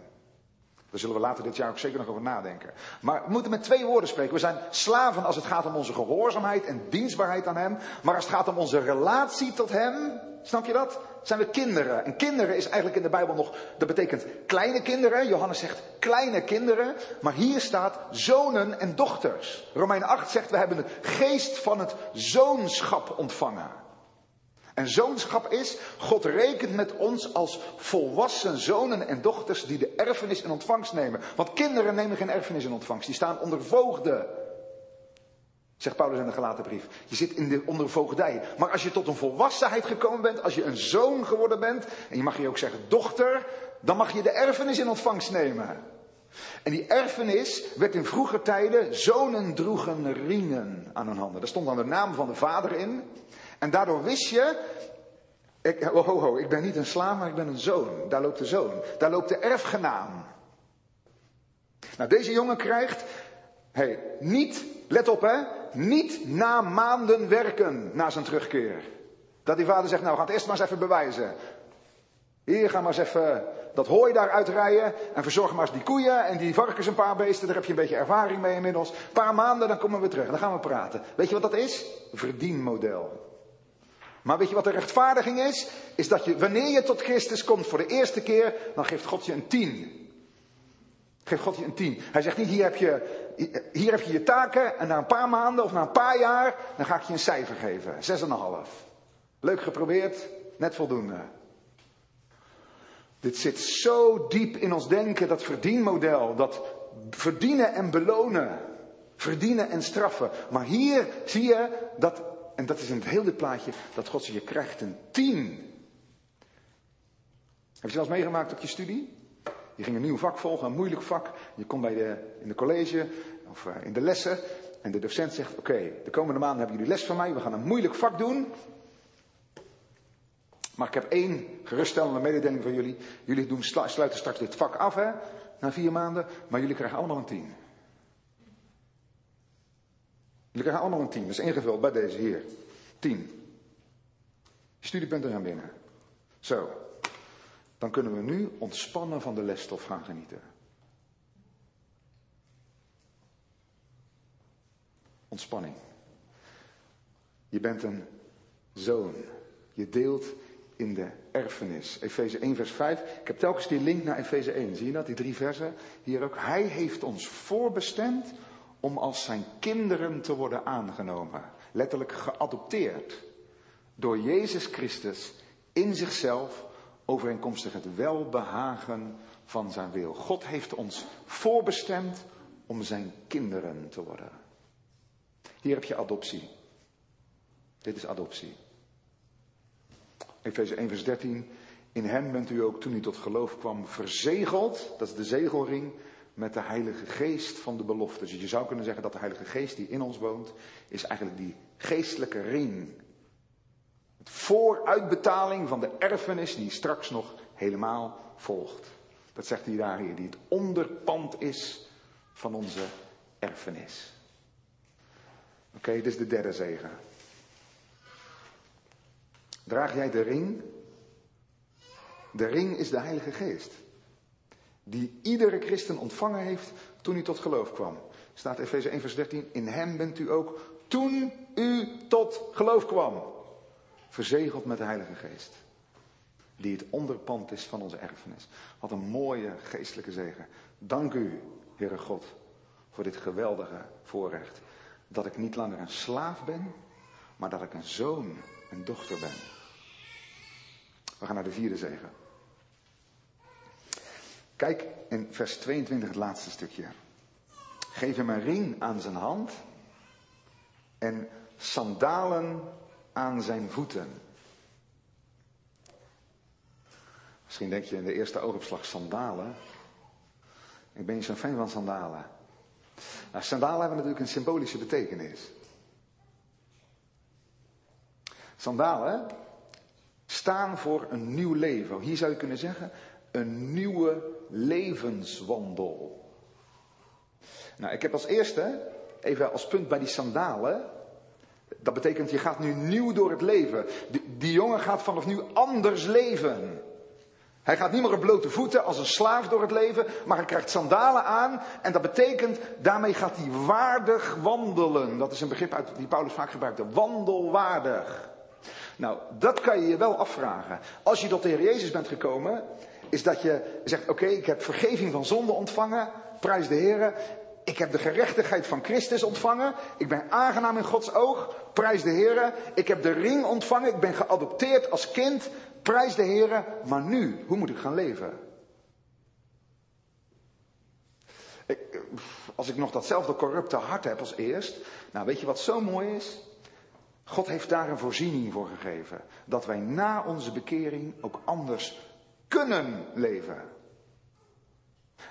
[SPEAKER 1] Daar zullen we later dit jaar ook zeker nog over nadenken. Maar we moeten met twee woorden spreken. We zijn slaven als het gaat om onze gehoorzaamheid en dienstbaarheid aan Hem. Maar als het gaat om onze relatie tot Hem, snap je dat? Zijn we kinderen. En kinderen is eigenlijk in de Bijbel nog, dat betekent kleine kinderen. Johannes zegt kleine kinderen. Maar hier staat zonen en dochters. Romein 8 zegt we hebben de geest van het zoonschap ontvangen. En zoonschap is, God rekent met ons als volwassen zonen en dochters die de erfenis in ontvangst nemen. Want kinderen nemen geen erfenis in ontvangst, die staan onder voogden. Zegt Paulus in de gelaten brief. Je zit in de onder voogdij. Maar als je tot een volwassenheid gekomen bent, als je een zoon geworden bent, en je mag je ook zeggen dochter, dan mag je de erfenis in ontvangst nemen. En die erfenis werd in vroeger tijden, zonen droegen ringen aan hun handen. Daar stond dan de naam van de vader in. En daardoor wist je, ik, ho, ho, ho, ik ben niet een slaaf, maar ik ben een zoon. Daar loopt de zoon. Daar loopt de erfgenaam. Nou, deze jongen krijgt, hey, niet, let op hè, niet na maanden werken na zijn terugkeer. Dat die vader zegt, nou, ga het eerst maar eens even bewijzen. Hier, ga maar eens even dat hooi daar uitrijden. En verzorg maar eens die koeien en die varkens een paar beesten. Daar heb je een beetje ervaring mee inmiddels. Een paar maanden, dan komen we terug. Dan gaan we praten. Weet je wat dat is? Verdienmodel. Maar weet je wat de rechtvaardiging is? Is dat je, wanneer je tot Christus komt voor de eerste keer, dan geeft God je een tien. Geeft God je een tien. Hij zegt niet, hier heb, je, hier heb je je taken en na een paar maanden of na een paar jaar, dan ga ik je een cijfer geven. Zes en een half. Leuk geprobeerd, net voldoende. Dit zit zo diep in ons denken, dat verdienmodel, dat verdienen en belonen. Verdienen en straffen. Maar hier zie je dat en dat is in het hele plaatje, dat God je krijgt een tien. Heb je eens meegemaakt op je studie? Je ging een nieuw vak volgen, een moeilijk vak. Je komt bij de, in de college of uh, in de lessen. En de docent zegt, oké, de komende maanden hebben jullie les van mij. We gaan een moeilijk vak doen. Maar ik heb één geruststellende mededeling van jullie. Jullie doen, sluiten straks dit vak af, hè, na vier maanden. Maar jullie krijgen allemaal een tien. Jullie krijgen allemaal een 10. Dat is ingevuld bij deze hier. 10. studiepunten gaan binnen. Zo. Dan kunnen we nu ontspannen van de lesstof gaan genieten. Ontspanning. Je bent een zoon. Je deelt in de erfenis. Efeze 1, vers 5. Ik heb telkens die link naar Efeze 1. Zie je dat? Die drie versen. Hier ook. Hij heeft ons voorbestemd om als zijn kinderen te worden aangenomen. Letterlijk geadopteerd. Door Jezus Christus in zichzelf overeenkomstig het welbehagen van zijn wil. God heeft ons voorbestemd om zijn kinderen te worden. Hier heb je adoptie. Dit is adoptie. Efeze 1 vers 13. In hem bent u ook toen u tot geloof kwam verzegeld. Dat is de zegelring met de Heilige Geest van de belofte. Dus je zou kunnen zeggen dat de Heilige Geest die in ons woont, is eigenlijk die geestelijke ring. Vooruitbetaling van de erfenis die straks nog helemaal volgt. Dat zegt hij daar hier, die het onderpand is van onze erfenis. Oké, dit is de derde zegen. Draag jij de ring? De ring is de Heilige Geest. Die iedere christen ontvangen heeft toen hij tot geloof kwam. Staat Efeze 1 vers 13. In hem bent u ook toen u tot geloof kwam. Verzegeld met de Heilige Geest. Die het onderpand is van onze erfenis. Wat een mooie geestelijke zegen. Dank u, Heere God, voor dit geweldige voorrecht. Dat ik niet langer een slaaf ben, maar dat ik een zoon, een dochter ben. We gaan naar de vierde zegen. Kijk in vers 22 het laatste stukje. Geef hem een ring aan zijn hand en sandalen aan zijn voeten. Misschien denk je in de eerste oogopslag sandalen. Ik ben niet zo'n fan van sandalen. Nou, sandalen hebben natuurlijk een symbolische betekenis. Sandalen staan voor een nieuw leven. Hier zou je kunnen zeggen, een nieuwe levenswandel. Nou, ik heb als eerste, even als punt bij die sandalen. Dat betekent, je gaat nu nieuw door het leven. Die, die jongen gaat vanaf nu anders leven. Hij gaat niet meer op blote voeten als een slaaf door het leven, maar hij krijgt sandalen aan. En dat betekent, daarmee gaat hij waardig wandelen. Dat is een begrip uit, die Paulus vaak gebruikte. Wandelwaardig. Nou, dat kan je je wel afvragen. Als je tot de Heer Jezus bent gekomen, is dat je zegt, oké, ik heb vergeving van zonde ontvangen, prijs de Heer. Ik heb de gerechtigheid van Christus ontvangen. Ik ben aangenaam in Gods oog, prijs de Heer. Ik heb de ring ontvangen, ik ben geadopteerd als kind, prijs de Heer. Maar nu, hoe moet ik gaan leven? Ik, als ik nog datzelfde corrupte hart heb als eerst, nou weet je wat zo mooi is? God heeft daar een voorziening voor gegeven. Dat wij na onze bekering ook anders kunnen leven.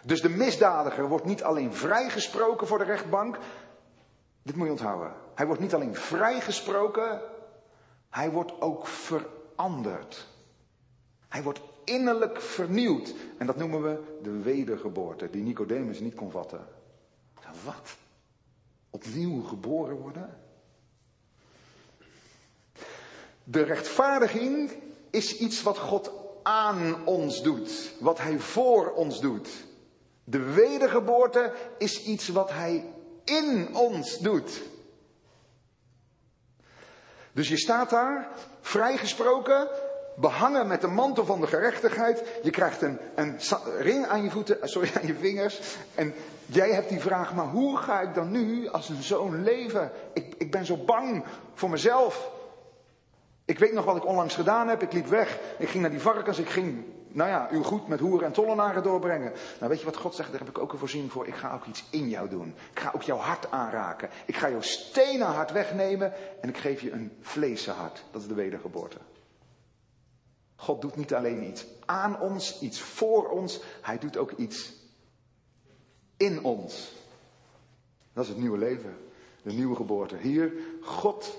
[SPEAKER 1] Dus de misdadiger wordt niet alleen vrijgesproken voor de rechtbank. Dit moet je onthouden. Hij wordt niet alleen vrijgesproken, hij wordt ook veranderd. Hij wordt innerlijk vernieuwd. En dat noemen we de wedergeboorte, die Nicodemus niet kon vatten. Wat? Opnieuw geboren worden? De rechtvaardiging is iets wat God aan ons doet, wat Hij voor ons doet. De wedergeboorte is iets wat Hij in ons doet. Dus je staat daar, vrijgesproken, behangen met de mantel van de gerechtigheid. Je krijgt een, een ring aan je voeten, sorry, [laughs] aan je vingers. En jij hebt die vraag, maar hoe ga ik dan nu als een zoon leven? Ik, ik ben zo bang voor mezelf. Ik weet nog wat ik onlangs gedaan heb. Ik liep weg. Ik ging naar die varkens. Ik ging, nou ja, uw goed met hoeren en tollenaren doorbrengen. Nou, weet je wat God zegt? Daar heb ik ook een voorziening voor. Ik ga ook iets in jou doen. Ik ga ook jouw hart aanraken. Ik ga jouw stenen hart wegnemen. En ik geef je een vleesen hart. Dat is de wedergeboorte. God doet niet alleen iets aan ons, iets voor ons. Hij doet ook iets in ons. Dat is het nieuwe leven. De nieuwe geboorte. Hier, God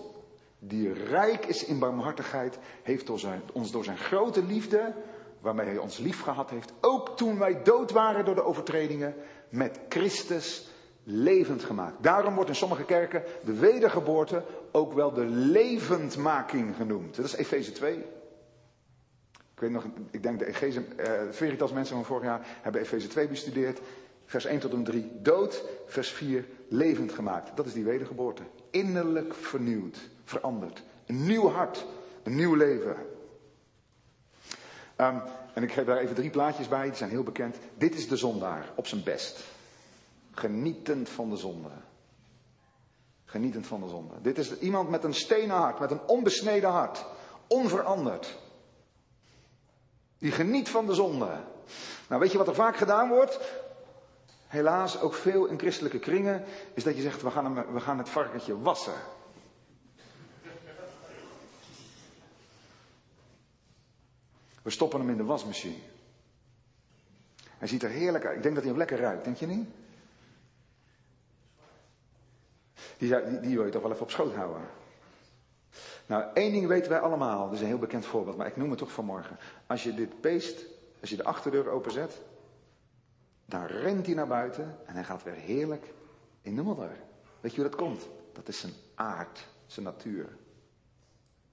[SPEAKER 1] die rijk is in barmhartigheid, heeft ons door zijn grote liefde, waarmee hij ons lief gehad heeft, ook toen wij dood waren door de overtredingen, met Christus levend gemaakt. Daarom wordt in sommige kerken de wedergeboorte ook wel de levendmaking genoemd. Dat is Efeze 2. Ik weet nog, ik denk de Efeze, uh, Veritas mensen van vorig jaar hebben Efeze 2 bestudeerd. Vers 1 tot en 3. Dood. Vers 4. Levend gemaakt. Dat is die wedergeboorte. Innerlijk vernieuwd. Veranderd. Een nieuw hart. Een nieuw leven. Um, en ik geef daar even drie plaatjes bij. Die zijn heel bekend. Dit is de zondaar. Op zijn best. Genietend van de zonde. Genietend van de zonde. Dit is iemand met een stenen hart. Met een onbesneden hart. Onveranderd. Die geniet van de zonde. Nou, weet je wat er vaak gedaan wordt? Helaas, ook veel in christelijke kringen, is dat je zegt, we gaan, hem, we gaan het varkentje wassen. We stoppen hem in de wasmachine. Hij ziet er heerlijk uit. Ik denk dat hij hem lekker ruikt, denk je niet? Die, die, die wil je toch wel even op schoot houden. Nou, één ding weten wij allemaal. Dat is een heel bekend voorbeeld, maar ik noem het toch vanmorgen. Als je dit beest, als je de achterdeur openzet, dan rent hij naar buiten en hij gaat weer heerlijk in de modder. Weet je hoe dat komt? Dat is zijn aard, zijn natuur.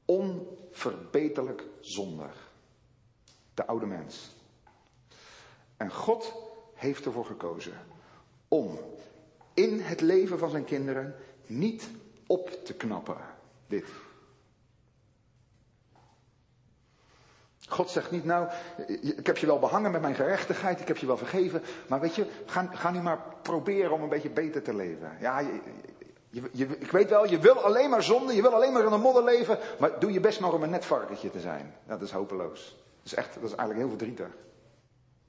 [SPEAKER 1] Onverbeterlijk zondig. De oude mens. En God heeft ervoor gekozen om in het leven van zijn kinderen niet op te knappen. Dit. God zegt niet, nou, ik heb je wel behangen met mijn gerechtigheid, ik heb je wel vergeven, maar weet je, ga, ga nu maar proberen om een beetje beter te leven. Ja, je, je, ik weet wel, je wil alleen maar zonde, je wil alleen maar in de modder leven, maar doe je best maar om een net varkentje te zijn. Dat is hopeloos. Dat is echt, dat is eigenlijk heel verdrietig.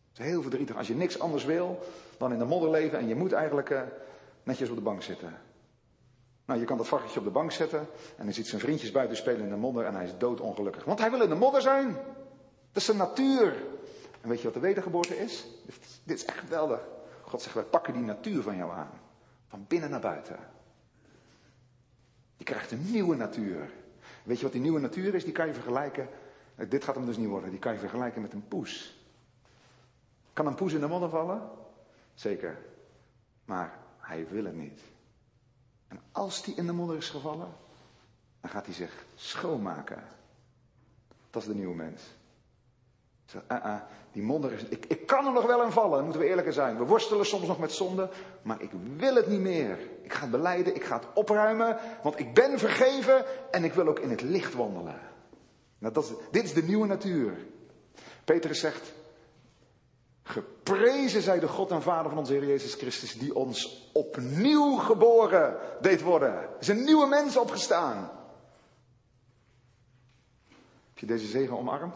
[SPEAKER 1] Het is heel verdrietig als je niks anders wil dan in de modder leven en je moet eigenlijk uh, netjes op de bank zitten. Nou, je kan dat varkentje op de bank zetten en hij ziet zijn vriendjes buiten spelen in de modder en hij is doodongelukkig. Want hij wil in de modder zijn. Dat is de natuur. En weet je wat de wedergeboorte is? Dit is echt geweldig. God zegt, wij pakken die natuur van jou aan. Van binnen naar buiten. Je krijgt een nieuwe natuur. Weet je wat die nieuwe natuur is? Die kan je vergelijken. Dit gaat hem dus niet worden. Die kan je vergelijken met een poes. Kan een poes in de modder vallen? Zeker. Maar hij wil het niet. En als die in de modder is gevallen, dan gaat hij zich schoonmaken. Dat is de nieuwe mens. Uh, uh, die modder is. Ik, ik kan er nog wel in vallen, moeten we eerlijker zijn. We worstelen soms nog met zonde, maar ik wil het niet meer. Ik ga het beleiden, ik ga het opruimen, want ik ben vergeven en ik wil ook in het licht wandelen. Nou, dit is de nieuwe natuur. Petrus zegt: Geprezen zij de God en Vader van onze Heer Jezus Christus, die ons opnieuw geboren deed worden. Er is een nieuwe mens opgestaan. Heb je deze zegen omarmd?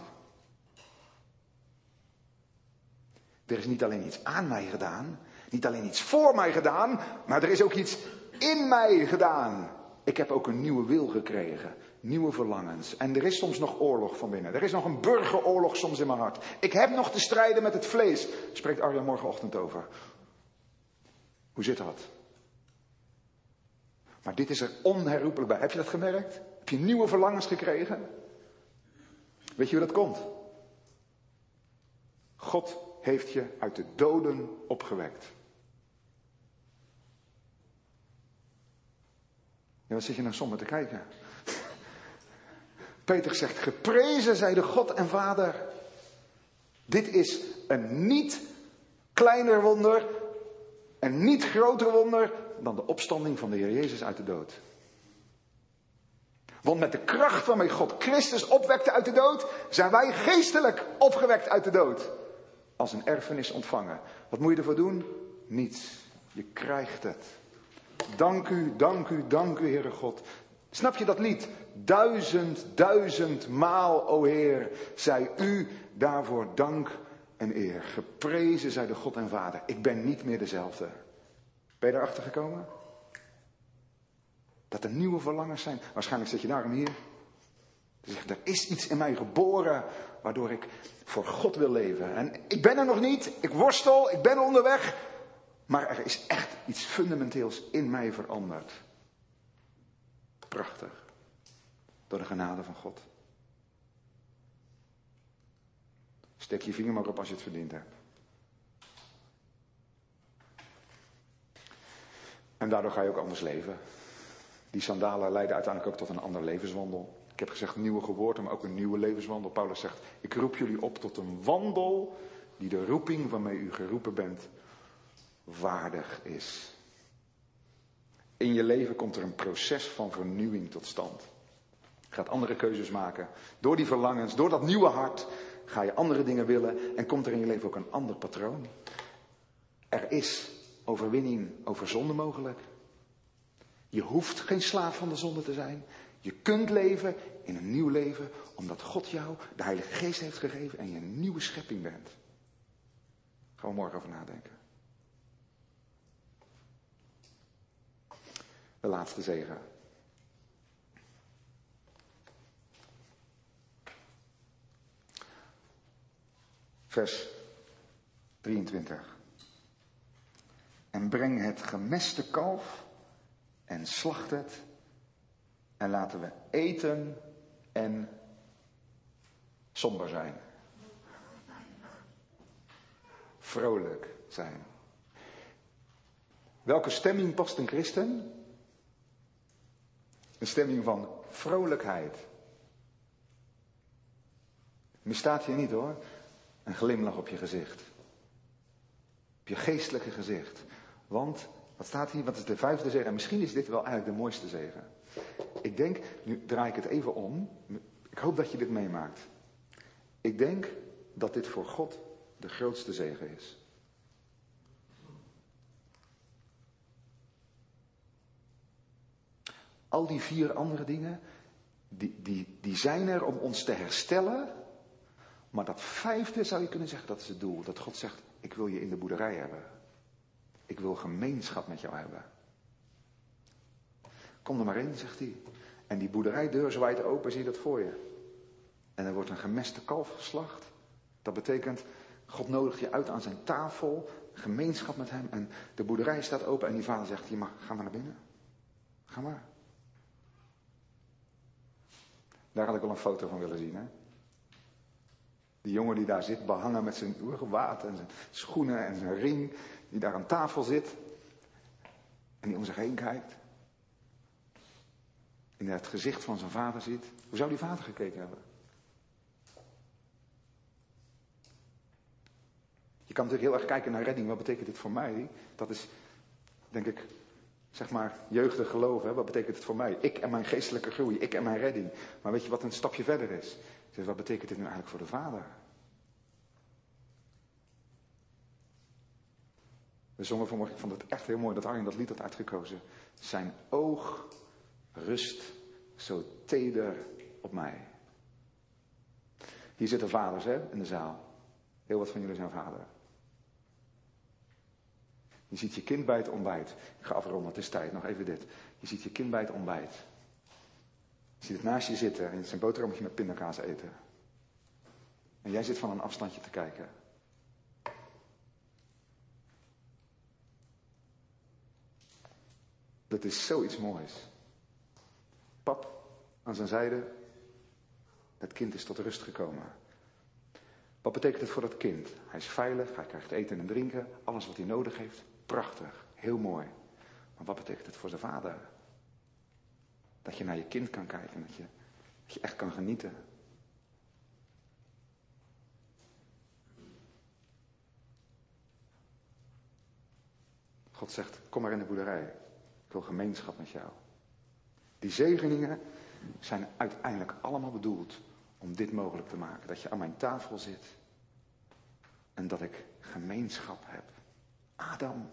[SPEAKER 1] Er is niet alleen iets aan mij gedaan, niet alleen iets voor mij gedaan, maar er is ook iets in mij gedaan. Ik heb ook een nieuwe wil gekregen, nieuwe verlangens. En er is soms nog oorlog van binnen. Er is nog een burgeroorlog soms in mijn hart. Ik heb nog te strijden met het vlees, spreekt Arja morgenochtend over. Hoe zit dat? Maar dit is er onherroepelijk bij. Heb je dat gemerkt? Heb je nieuwe verlangens gekregen? Weet je hoe dat komt? God heeft je uit de doden opgewekt. Ja, wat zit je nou somber te kijken? Peter zegt, geprezen zij de God en Vader. Dit is een niet kleiner wonder, een niet groter wonder dan de opstanding van de Heer Jezus uit de dood. Want met de kracht waarmee God Christus opwekte uit de dood, zijn wij geestelijk opgewekt uit de dood als een erfenis ontvangen. Wat moet je ervoor doen? Niets. Je krijgt het. Dank u, dank u, dank u, Heere God. Snap je dat lied? Duizend, duizend maal, o Heer, zij u daarvoor dank en eer. Geprezen zij de God en Vader. Ik ben niet meer dezelfde. Ben je erachter gekomen? Dat er nieuwe verlangens zijn. Waarschijnlijk zit je daarom hier. Zegt, er is iets in mij geboren waardoor ik voor God wil leven. En ik ben er nog niet, ik worstel, ik ben onderweg. Maar er is echt iets fundamenteels in mij veranderd. Prachtig. Door de genade van God. Steek je vinger maar op als je het verdiend hebt. En daardoor ga je ook anders leven. Die sandalen leiden uiteindelijk ook tot een ander levenswandel. Ik heb gezegd nieuwe geboorte, maar ook een nieuwe levenswandel. Paulus zegt, ik roep jullie op tot een wandel die de roeping waarmee u geroepen bent waardig is. In je leven komt er een proces van vernieuwing tot stand. Je gaat andere keuzes maken. Door die verlangens, door dat nieuwe hart, ga je andere dingen willen en komt er in je leven ook een ander patroon. Er is overwinning over zonde mogelijk. Je hoeft geen slaaf van de zonde te zijn. Je kunt leven in een nieuw leven omdat God jou de Heilige Geest heeft gegeven en je een nieuwe schepping bent. Gaan we morgen over nadenken. De laatste zegen. Vers 23. En breng het gemeste kalf en slacht het en laten we eten en somber zijn. Vrolijk zijn. Welke stemming past een christen? Een stemming van vrolijkheid. Misstaat je niet hoor. Een glimlach op je gezicht. Op je geestelijke gezicht. Want, wat staat hier? Wat is de vijfde zegen? En misschien is dit wel eigenlijk de mooiste zegen. Ik denk, nu draai ik het even om. Ik hoop dat je dit meemaakt. Ik denk dat dit voor God de grootste zegen is. Al die vier andere dingen, die, die, die zijn er om ons te herstellen. Maar dat vijfde zou je kunnen zeggen, dat is het doel. Dat God zegt, ik wil je in de boerderij hebben. Ik wil gemeenschap met jou hebben. Kom er maar in, zegt hij. En die boerderijdeur zwaait open, zie je dat voor je. En er wordt een gemeste kalf geslacht. Dat betekent, God nodigt je uit aan zijn tafel, gemeenschap met hem. En de boerderij staat open en die vader zegt, je mag, ga maar naar binnen. Ga maar. Daar had ik wel een foto van willen zien, hè. Die jongen die daar zit, behangen met zijn oergewaad en zijn schoenen en zijn ring, die daar aan tafel zit. En die om zich heen kijkt in het gezicht van zijn vader ziet, hoe zou die vader gekeken hebben? Je kan natuurlijk heel erg kijken naar redding. Wat betekent dit voor mij? Dat is, denk ik, zeg maar, jeugdig geloven. Wat betekent het voor mij? Ik en mijn geestelijke groei, ik en mijn redding. Maar weet je wat een stapje verder is? Wat betekent dit nu eigenlijk voor de vader? We zongen vanmorgen, ik vond het echt heel mooi dat Arjen dat lied had uitgekozen. Zijn oog rust zo teder op mij. Hier zitten vaders hè, in de zaal. Heel wat van jullie zijn vader. Je ziet je kind bij het ontbijt. Ik ga afronden, het is tijd. Nog even dit. Je ziet je kind bij het ontbijt. Je ziet het naast je zitten en zijn boterhammetje met pindakaas eten. En jij zit van een afstandje te kijken. Dat is zoiets moois. Pap aan zijn zijde. Het kind is tot rust gekomen. Wat betekent het voor dat kind? Hij is veilig, hij krijgt eten en drinken, alles wat hij nodig heeft. Prachtig, heel mooi. Maar wat betekent het voor zijn vader? Dat je naar je kind kan kijken, dat je, dat je echt kan genieten. God zegt, kom maar in de boerderij. Ik wil gemeenschap met jou. Die zegeningen zijn uiteindelijk allemaal bedoeld om dit mogelijk te maken. Dat je aan mijn tafel zit en dat ik gemeenschap heb. Adam,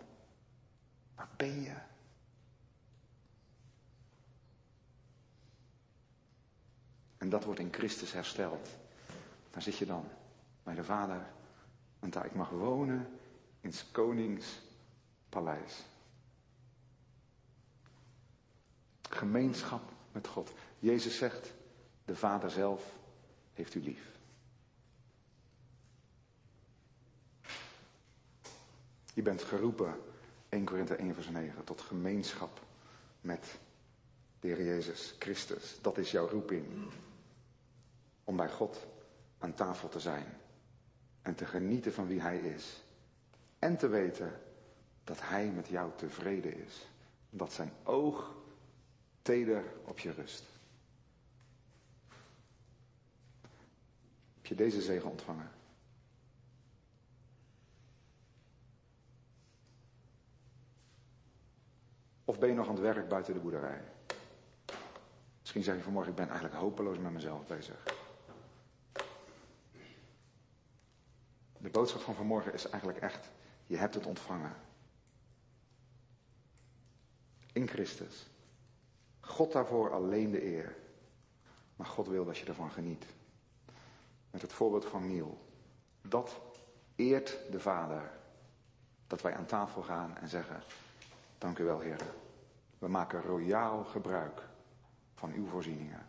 [SPEAKER 1] waar ben je? En dat wordt in Christus hersteld. Daar zit je dan bij de Vader. En daar ik mag wonen in zijn konings paleis. Gemeenschap met God. Jezus zegt, de Vader zelf heeft u lief. Je bent geroepen, 1 Korinthe 1 vers 9, tot gemeenschap met de Heer Jezus Christus. Dat is jouw roeping. Om bij God aan tafel te zijn. En te genieten van wie Hij is. En te weten dat Hij met jou tevreden is. Dat zijn oog teder op je rust. je deze zegen ontvangen? Of ben je nog aan het werk buiten de boerderij? Misschien zeg je vanmorgen, ik ben eigenlijk hopeloos met mezelf bezig. De boodschap van vanmorgen is eigenlijk echt, je hebt het ontvangen. In Christus. God daarvoor alleen de eer. Maar God wil dat je ervan geniet. Met het voorbeeld van Niel. Dat eert de Vader. Dat wij aan tafel gaan en zeggen, dank u wel Heer. We maken royaal gebruik van uw voorzieningen.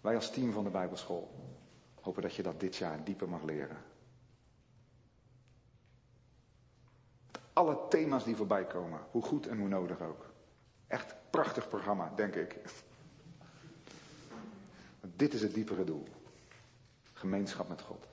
[SPEAKER 1] Wij als team van de Bijbelschool hopen dat je dat dit jaar dieper mag leren. Alle thema's die voorbij komen, hoe goed en hoe nodig ook. Echt prachtig programma, denk ik. [laughs] Dit is het diepere doel. Gemeenschap met God.